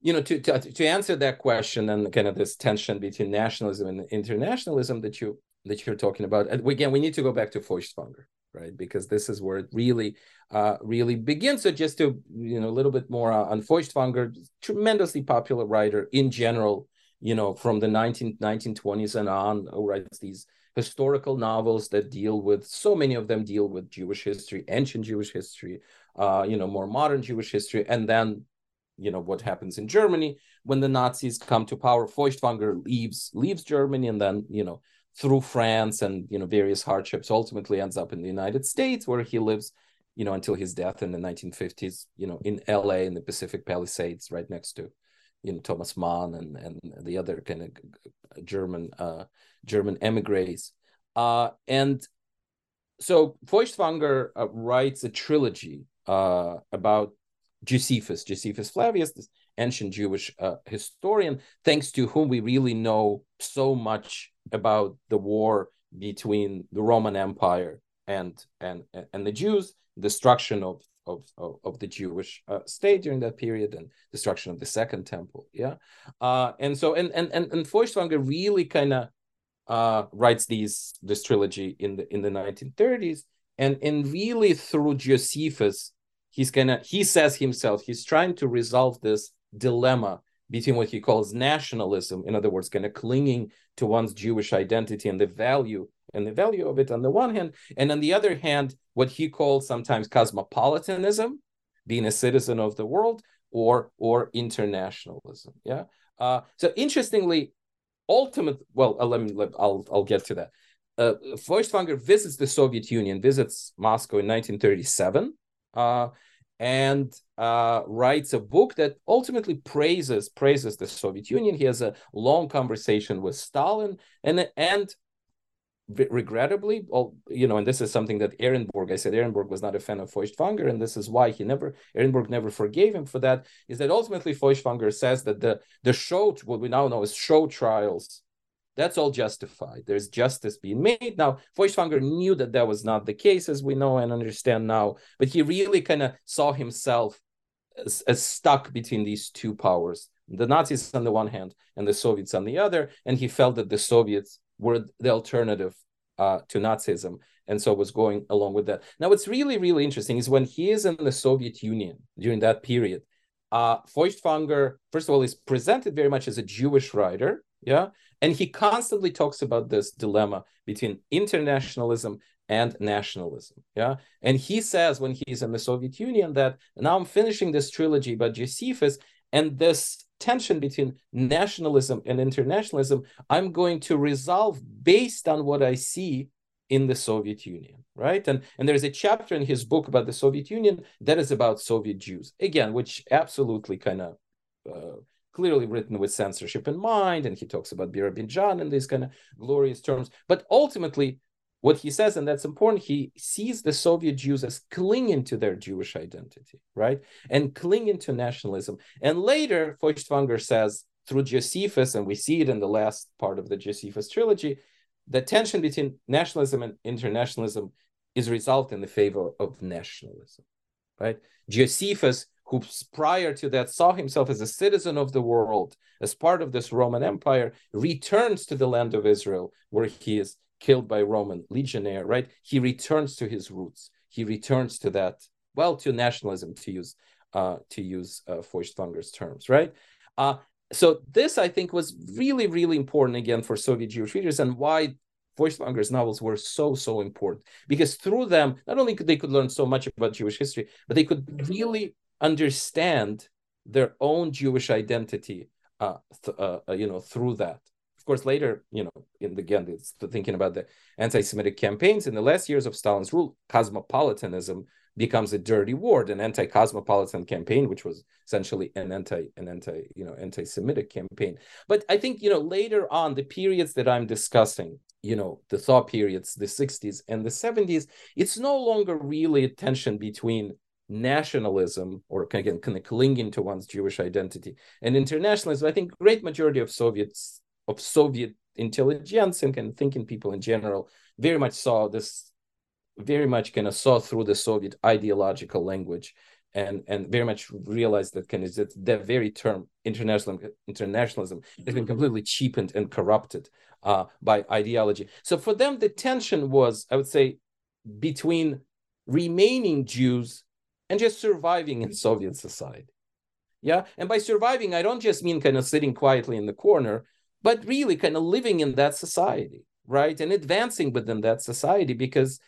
you know to, to to answer that question and kind of this tension between nationalism and internationalism that you that you're talking about again we need to go back to feuchtwanger right? Because this is where it really uh really begins. So just to you know a little bit more uh, on feuchtwanger tremendously popular writer in general you know from the 19, 1920s and on who writes these historical novels that deal with so many of them deal with jewish history ancient jewish history uh you know more modern jewish history and then you know what happens in Germany when the Nazis come to power. Feuchtwanger leaves leaves Germany and then you know through France and you know various hardships ultimately ends up in the United States where he lives you know until his death in the 1950s you know in LA in the Pacific Palisades right next to you know Thomas Mann and and the other kind of German uh German emigres uh and so Feuchtwanger uh, writes a trilogy uh, about Josephus, Josephus Flavius, this ancient Jewish uh, historian, thanks to whom we really know so much about the war between the Roman Empire and and and the Jews, destruction of of of, the Jewish uh, state during that period, and destruction of the Second Temple. Yeah, uh, and so and and and, and Feuchtwanger really kind of uh, writes these this trilogy in the in the 1930s, and and really through Josephus he's gonna he says himself he's trying to resolve this dilemma between what he calls nationalism, in other words, kind of clinging to one's Jewish identity and the value and the value of it on the one hand, and on the other hand, what he calls sometimes cosmopolitanism, being a citizen of the world, or or internationalism. Yeah. Uh, so interestingly, ultimate. Well, uh, let me. Let, I'll I'll get to that. Uh, Feuchtwanger visits the Soviet Union, visits Moscow in 1937. Uh, and uh, writes a book that ultimately praises praises the Soviet Union. He has a long conversation with Stalin, and and regrettably, well, you know, and this is something that Ehrenburg, I said Ehrenburg was not a fan of Feuchtwanger, and this is why he never Ehrenburg never forgave him for that. Is that ultimately Feuchtwanger says that the the show, what we now know as show trials that's all justified. There's justice being made. Now, Feuchtwanger knew that that was not the case, as we know and understand now, but he really kind of saw himself as, as, stuck between these two powers the Nazis on the one hand and the Soviets on the other. And he felt that the Soviets were the alternative uh, to Nazism. And so was going along with that. Now, what's really, really interesting is when he is in the Soviet Union during that period, uh, Feuchtwanger, first of all, is presented very much as a Jewish writer yeah and he constantly talks about this dilemma between internationalism and nationalism yeah? And he says when he's in the soviet union that now i'm finishing this trilogy about josephus and this tension between nationalism and internationalism i'm going to resolve based on what i see in the soviet union right? And and there's a chapter in his book about the soviet union that is about soviet jews again which absolutely kind of uh, clearly written with censorship in mind, and he talks about Birobidzhan in these kind of glorious terms. But ultimately, what he says, and that's important, he sees the Soviet Jews as clinging to their Jewish identity, right? And clinging to nationalism. And later, Feuchtwanger says, through Josephus, and we see it in the last part of the Josephus trilogy, the tension between nationalism and internationalism is resolved in the favor of nationalism, right? Josephus who prior to that saw himself as a citizen of the world, as part of this Roman Empire, returns to the land of Israel, where he is killed by Roman legionnaire, right? He returns to his roots. He returns to that, well, to nationalism, to use uh, to use uh, Feuchtwanger's terms, right? Uh, so this, I think, was really, really important again for Soviet Jewish readers, and why Feuchtwanger's novels were so, so important because through them, not only could they could learn so much about Jewish history, but they could really understand their own Jewish identity, uh, th- uh, uh, you know, through that. Of course, later, you know, in the, again, it's thinking about the anti-Semitic campaigns in the last years of Stalin's rule, cosmopolitanism becomes a dirty word, an anti-cosmopolitan campaign, which was essentially an anti, an anti, you know, anti-Semitic campaign. But I think, you know, later on, the periods that I'm discussing, you know, the thaw periods, the 60s and the 70s, it's no longer really a tension between nationalism or again kind of clinging to one's Jewish identity and internationalism. I think great majority of Soviets of Soviet intelligence and kind of thinking people in general very much saw this very much kind of saw through the Soviet ideological language and and very much realized that kind of that the very term internationalism internationalism has been completely cheapened and corrupted uh, by ideology. So for them, the tension was, I would say, between remaining Jews and just surviving in Soviet society. Yeah. And by surviving, I don't just mean kind of sitting quietly in the corner, but really kind of living in that society, right? And advancing within that society because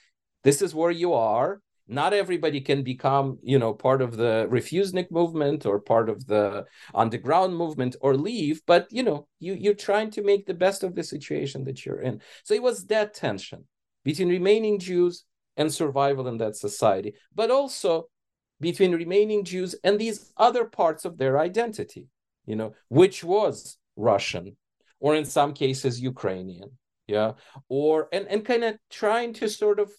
this is where you are. Not everybody can become, you know, part of the refusnik movement or part of the underground movement or leave, but you know, you you're trying to make the best of the situation that you're in. So it was that tension between remaining Jews and survival in that society, but also between remaining Jews and these other parts of their identity, you know, which was Russian, or in some cases Ukrainian, yeah, or and and kind of trying to sort of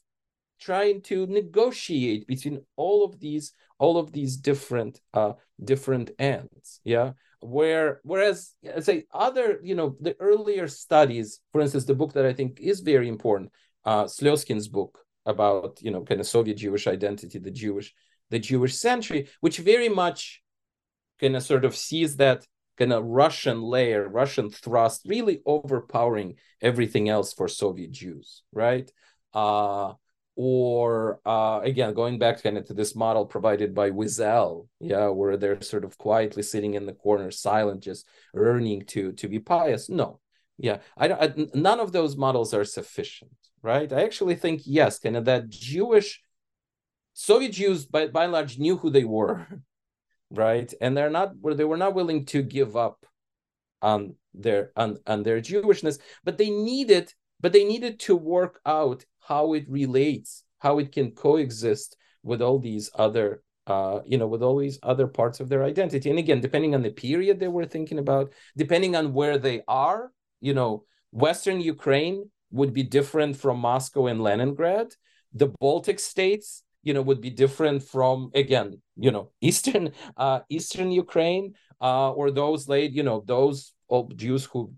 trying to negotiate between all of these all of these different uh different ends, yeah. Where whereas say other, you know, the earlier studies, for instance, the book that I think is very important, uh book about you know kind of Soviet Jewish identity, the Jewish the Jewish century, which very much kind of sort of sees that kind of Russian layer, Russian thrust, really overpowering everything else for Soviet Jews, right? Uh, or uh, again going back kind of to this model provided by Wiesel, yeah, where they're sort of quietly sitting in the corner, silent, just earning to to be pious. No, yeah, I, I none of those models are sufficient, right? I actually think yes, kind of that Jewish Soviet Jews by by and large knew who they were, <laughs> right, and they're not they were not willing to give up on their on, on their Jewishness, but they needed but they needed to work out how it relates, how it can coexist with all these other uh, you know, with all these other parts of their identity. And again, depending on the period they were thinking about, depending on where they are, you know, Western Ukraine would be different from Moscow and Leningrad. The Baltic states, you know, would be different from again, you know, <laughs> Eastern uh, Eastern Ukraine, uh, or those late, you know, those old Jews who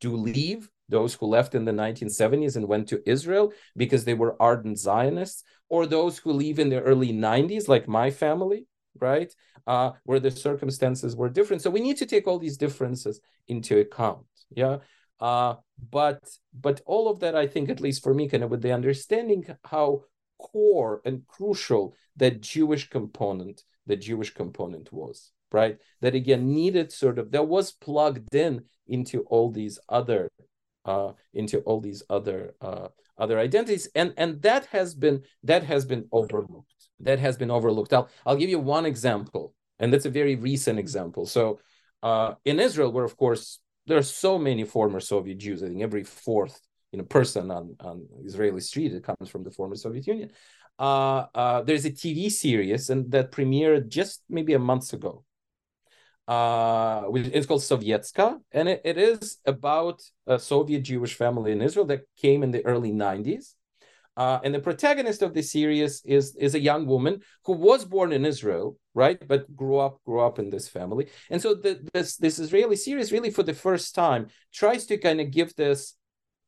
do leave those who left in the 1970s and went to Israel because they were ardent Zionists, or those who leave in the early 90s, like my family, right, uh, where the circumstances were different. So we need to take all these differences into account. Yeah. Uh, but but all of that, I think, at least for me, kind of with the understanding how core and crucial that Jewish component, the Jewish component was, right? That again needed sort of that was plugged in into all these other uh, into all these other uh, other identities, and and that has been that has been overlooked. That has been overlooked. I'll I'll give you one example, and that's a very recent example. So uh, in Israel, where of course there are so many former Soviet Jews. I think every fourth you know person on on Israeli street it comes from the former Soviet Union. Uh, uh, there's a TV series and that premiered just maybe a month ago uh, it's called Sovietska, and it, it is about a Soviet Jewish family in Israel that came in the early 90s. Uh, and the protagonist of the series is is a young woman who was born in Israel, right, but grew up grew up in this family. And so the, this this Israeli series really, for the first time, tries to kind of give this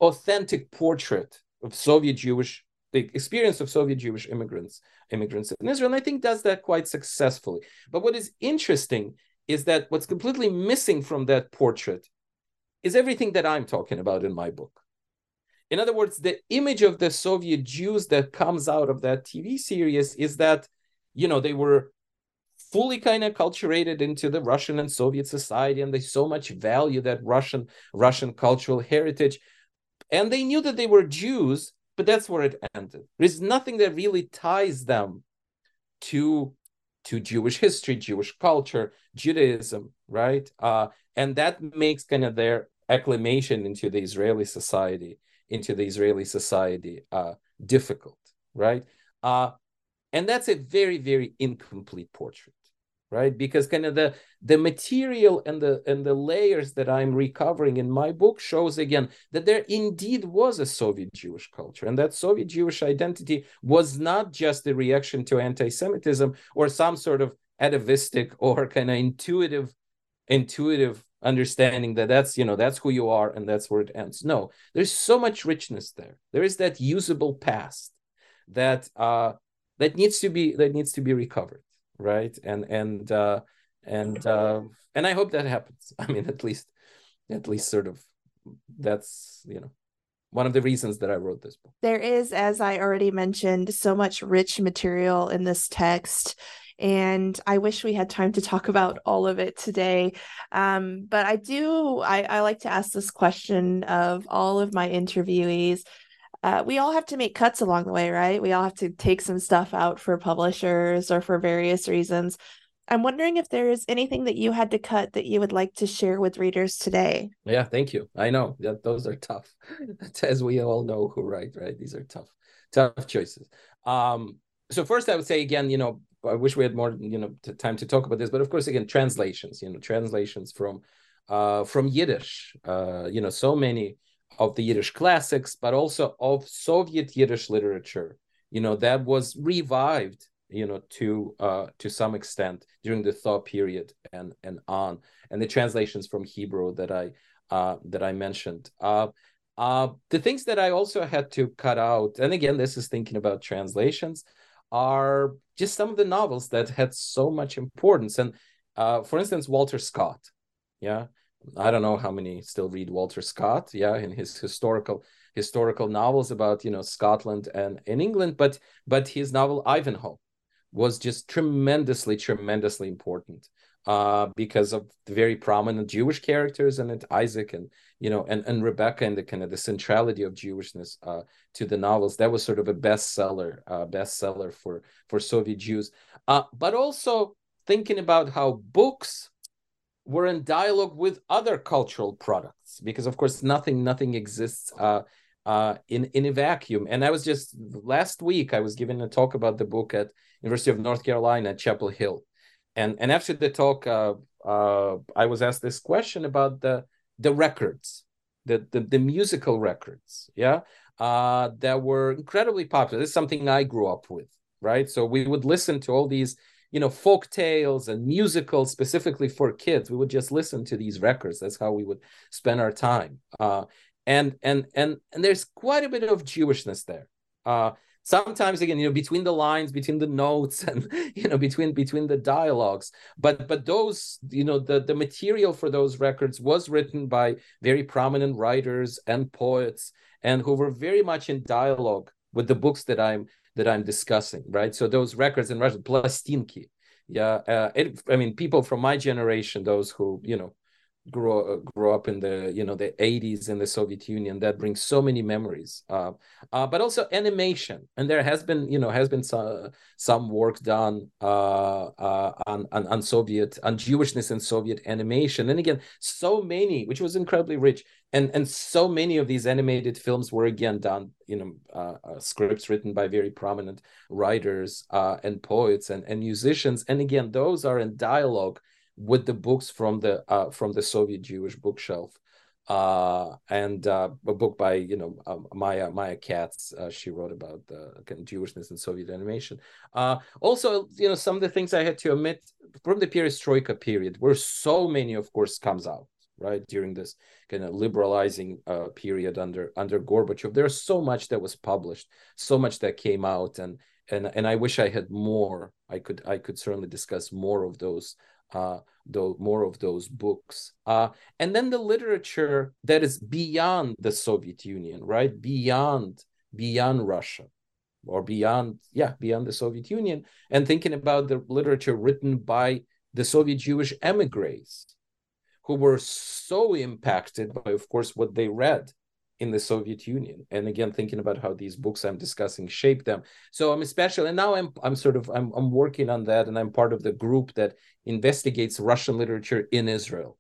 authentic portrait of Soviet Jewish the experience of Soviet Jewish immigrants immigrants in Israel, and I think does that quite successfully. But what is interesting is that what's completely missing from that portrait is everything that I'm talking about in my book. In other words, the image of the Soviet Jews that comes out of that TV series is that, you know, they were fully kind of culturated into the Russian and Soviet society, and they so much value that Russian Russian cultural heritage, and they knew that they were Jews, but that's where it ended. There's nothing that really ties them to to Jewish <laughs> history, Jewish culture, Judaism, right? Uh, and that makes kind of their acclimation into the Israeli society, into the Israeli society, uh, difficult, right? Uh, and that's a very, very incomplete portrait right? Because kind of the the material and the and the layers that i'm recovering in my book shows again that there indeed was a soviet jewish culture and that soviet jewish identity was not just a reaction to anti-semitism or some sort of atavistic or kind of intuitive intuitive understanding that that's you know that's who you are and that's where it ends. No there's so much richness there. There is that usable past that uh that needs to be that needs to be recovered right and and uh and uh and i hope that happens <laughs> i mean at least at least sort of that's you know one of the reasons that I wrote this book.
There is, as I already mentioned, so much rich material in this text. And I wish we had time to talk about all of it today. Um, but I do, I, I like to ask this question of all of my interviewees uh, we all have to make cuts along the way, right? We all have to take some stuff out for publishers or for various reasons. I'm wondering if there is anything that you had to cut that you would like to share with readers today.
Yeah, thank you. I know that those are tough, <laughs> as we all know who write, right? These are tough, tough choices. Um, so first, I would say again, you know, I wish we had more, you know, time to talk about this, but of course, again, translations, you know, translations from, uh, from Yiddish, uh, you know, so many of the Yiddish classics, but also of Soviet Yiddish literature. You know that was revived, you know, to uh, to some extent during the Thaw period and and on, and the translations from Hebrew that I uh, that I mentioned. Uh, uh, the things that I also had to cut out, and again, this is thinking about translations, are just some of the novels that had so much importance. And uh, for instance, Walter Scott, yeah, I don't know how many still read Walter Scott, yeah, in his historical historical novels about you know Scotland and in England, but but his novel Ivanhoe was just tremendously tremendously important uh, because of the very prominent Jewish characters in it, Isaac and you know and and Rebecca and the kind of the centrality of Jewishness uh, to the novels. That was sort of a bestseller, uh, bestseller for for Soviet Jews, uh, but also thinking about how books were in dialogue with other cultural products because of course nothing nothing exists uh, uh, in in a vacuum. And i was just last week i was giving a talk about the book at university of north carolina at chapel hill. And and after the talk uh, uh, i was asked this question about the the records the the, the musical records yeah uh, that were incredibly popular. This is something i grew up with right? So we would listen to all these you know folk tales and musicals specifically for kids. We would just listen to these records. That's how we would spend our time. Uh, and and and and there's quite a bit of jewishness there. Uh, sometimes again you know between the lines between the notes <laughs> and you know between between the dialogues. But but those you know the the material for those records was written by very prominent writers and poets and who were very much in dialogue with the books that i'm that I'm discussing, right? So those records in Russian, plastinki, yeah. Uh, it, I mean, people from my generation, those who you know grow uh, grow up in the you know the 80s in the Soviet Union, that brings so many memories. Uh, uh, but also animation, and there has been you know has been some some work done uh, uh, on, on on Soviet on Jewishness and Soviet animation, and again, so many, which was incredibly rich and and so many of these animated films were again done you know uh, uh, scripts written by very prominent writers uh, and poets and, and musicians and again those are in dialogue with the books from the uh, from the soviet jewish bookshelf uh, and uh, a book by you know um, Maya Maya Katz. She wrote about the of Jewishness in Soviet animation. Also, you know, some of the things I had to omit from the Perestroika period, where so many, of course, comes out right during this kind of liberalizing uh, period under under Gorbachev. There's so much that was published, so much that came out, and and and I wish I had more. I could I could certainly discuss more of those uh though more of those books uh and then the literature that is beyond the soviet union right beyond beyond russia or beyond yeah beyond the soviet union and thinking about the literature written by the soviet jewish emigres who were so impacted by, of course, what they read in the Soviet Union. And again, thinking about how these books I'm discussing shape them. So I'm especially, and now I'm I'm sort of I'm I'm working on that, and I'm part of the group that investigates Russian literature in Israel.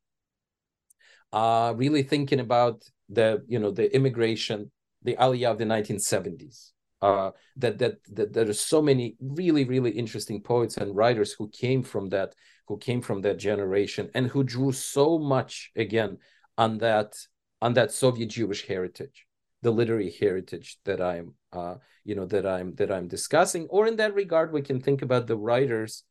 Uh, really thinking about the you know the immigration, the Aliyah of the 1970s. Uh, that, that that there are so many really really interesting poets and writers who came from that who came from that generation and who drew so much again on that on that Soviet Jewish heritage, the literary heritage that I'm uh, you know that I'm that I'm discussing. Or in that regard, we can think about the writers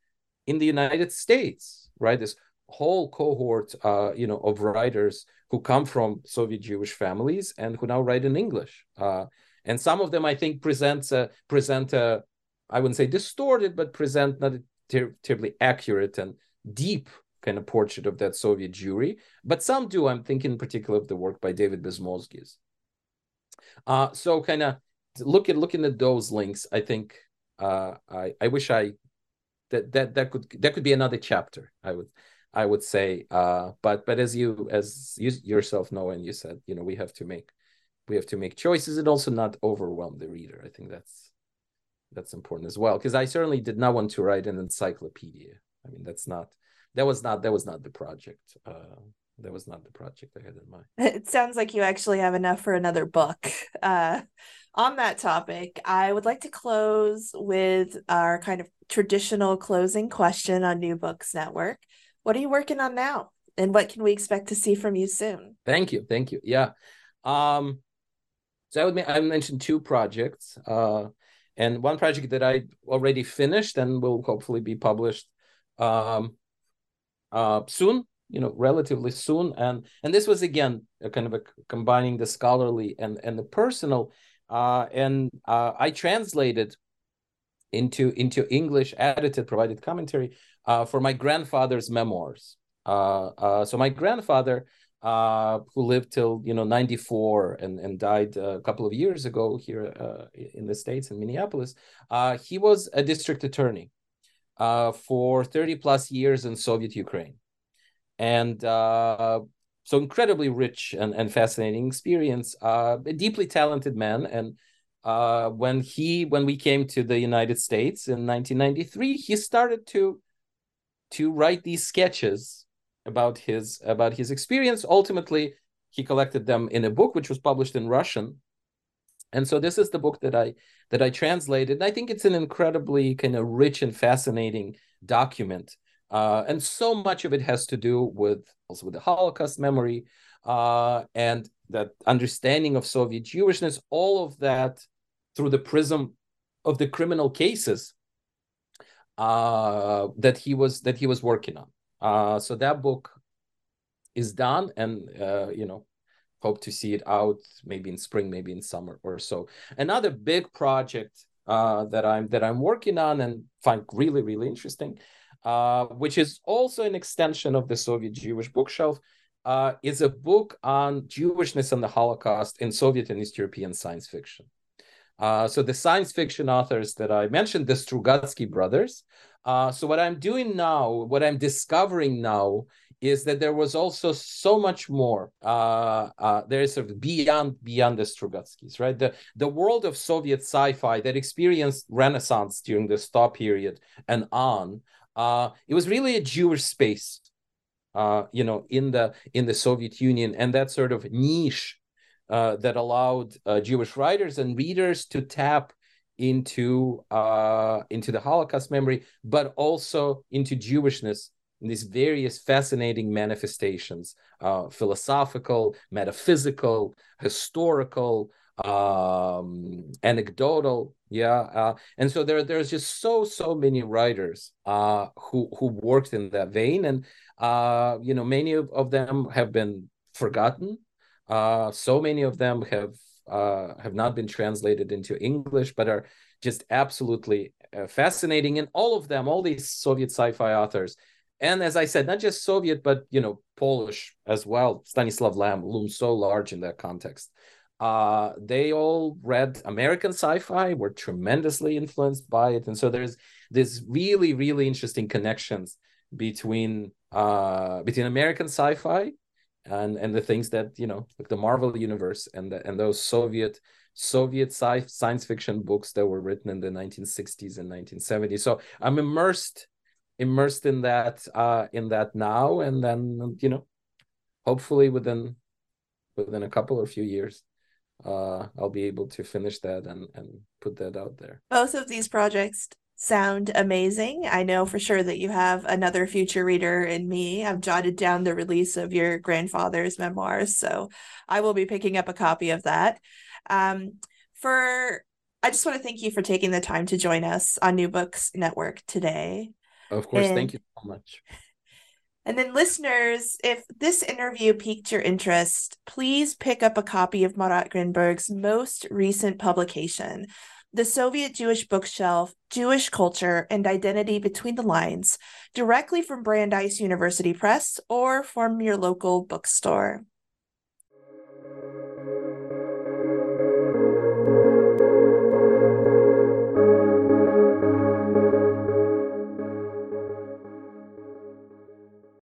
in the United States, right? This whole cohort uh, you know of writers who come from Soviet Jewish families and who now write in English. Uh, and some of them, I think, present a, present a, I wouldn't say distorted, but present not a ter- terribly accurate and deep kind of portrait of that Soviet Jewry, but some do. I'm thinking in particular of the work by David Bezmozgis. Uh, so kind of look at looking at those links. I think uh, I I wish I that that that could that could be another chapter. I would I would say. Uh, but but as you as you yourself know and you said, you know, we have to make we have to make choices and also not overwhelm the reader. I think that's that's important as well because I certainly did not want to write an encyclopedia. I mean, that's not that was not that was not the project. Uh, that was not the project I had in mind. <laughs>
It sounds like you actually have enough for another book. Uh, on that topic, I would like to close with our kind of traditional closing question on New Books Network. What are you working on now? And what can we expect to see from you soon?
Thank you. Thank you. Yeah. Um, so I would I mentioned two projects. Uh, and one project that I already finished and will hopefully be published um, uh, soon, you know, relatively soon. And and this was again a kind of a combining the scholarly and and the personal. Uh, and uh, I translated into into English, edited, provided commentary uh, for my grandfather's memoirs. Uh, uh, so my grandfather, uh, who lived till you know 94 and and died a couple of years ago here uh, in the states in Minneapolis, uh, he was a district attorney uh, for 30 plus years in Soviet Ukraine, and uh, so incredibly rich and, and fascinating experience. Uh, a deeply talented man, and uh, when he when we came to the United States in 1993, he started to to write these sketches about his about his experience. Ultimately, he collected them in a book which was published in Russian. And so this is the book that I that I translated. And I think it's an incredibly kind of rich and fascinating document. Uh, and so much of it has to do with also with the Holocaust memory uh, and that understanding of Soviet Jewishness, all of that through the prism of the criminal cases uh, that he was that he was working on. Uh, so that book is done, and uh, you know, hope to see it out maybe in spring, maybe in summer or so. Another big project uh, that I'm that I'm working on and find really really interesting, uh, which is also an extension of the Soviet Jewish bookshelf. Uh, is a book on Jewishness and the Holocaust in Soviet and East European science fiction. Uh, so the science fiction authors that I mentioned, the Strugatsky brothers. Uh, so what I'm doing now, what I'm discovering now, is that there was also so much more. Uh, uh, there is sort of beyond beyond the Strugatskys, right? The the world of Soviet sci-fi that experienced Renaissance during the Thaw period and on. Uh, it was really a Jewish space, uh, you know, in the in the Soviet Union, and that sort of niche uh, that allowed uh, Jewish writers and readers to tap into into the Holocaust memory, but also into Jewishness in these various fascinating manifestations, uh, philosophical, metaphysical, historical, um, anecdotal. Yeah, uh, and so there there's just so so many writers uh, who who worked in that vein, and uh, you know many of, of them have been forgotten uh, so many of them have uh, have not been translated into English, but are just absolutely uh, fascinating. And all of them, all these Soviet sci-fi authors, and as I said, not just Soviet, but you know, Polish as well. Stanislav Lem looms so large in that context. Uh, they all read American sci-fi, were tremendously influenced by it, and so there's this really, really interesting connections between uh, between American sci-fi and and the things that you know like the marvel universe and the, and those soviet soviet sci- science fiction books that were written in the 1960s and 1970s so i'm immersed immersed in that uh in that now and then you know hopefully within within a couple or few years uh i'll be able to finish that and and put that out there
both of these projects sound amazing. I know for sure that you have another future reader in me. I've jotted down the release of your grandfather's memoirs, so I will be picking up a copy of that. Um, for I just want to thank you for taking the time to join us on New Books Network today.
Of course, and, thank you so much.
And then, listeners, if this interview piqued your interest, please pick up a copy of Marat Grinberg's most recent publication, the Soviet Jewish bookshelf, Jewish culture, and identity between the lines, directly from Brandeis University Press or from your local bookstore.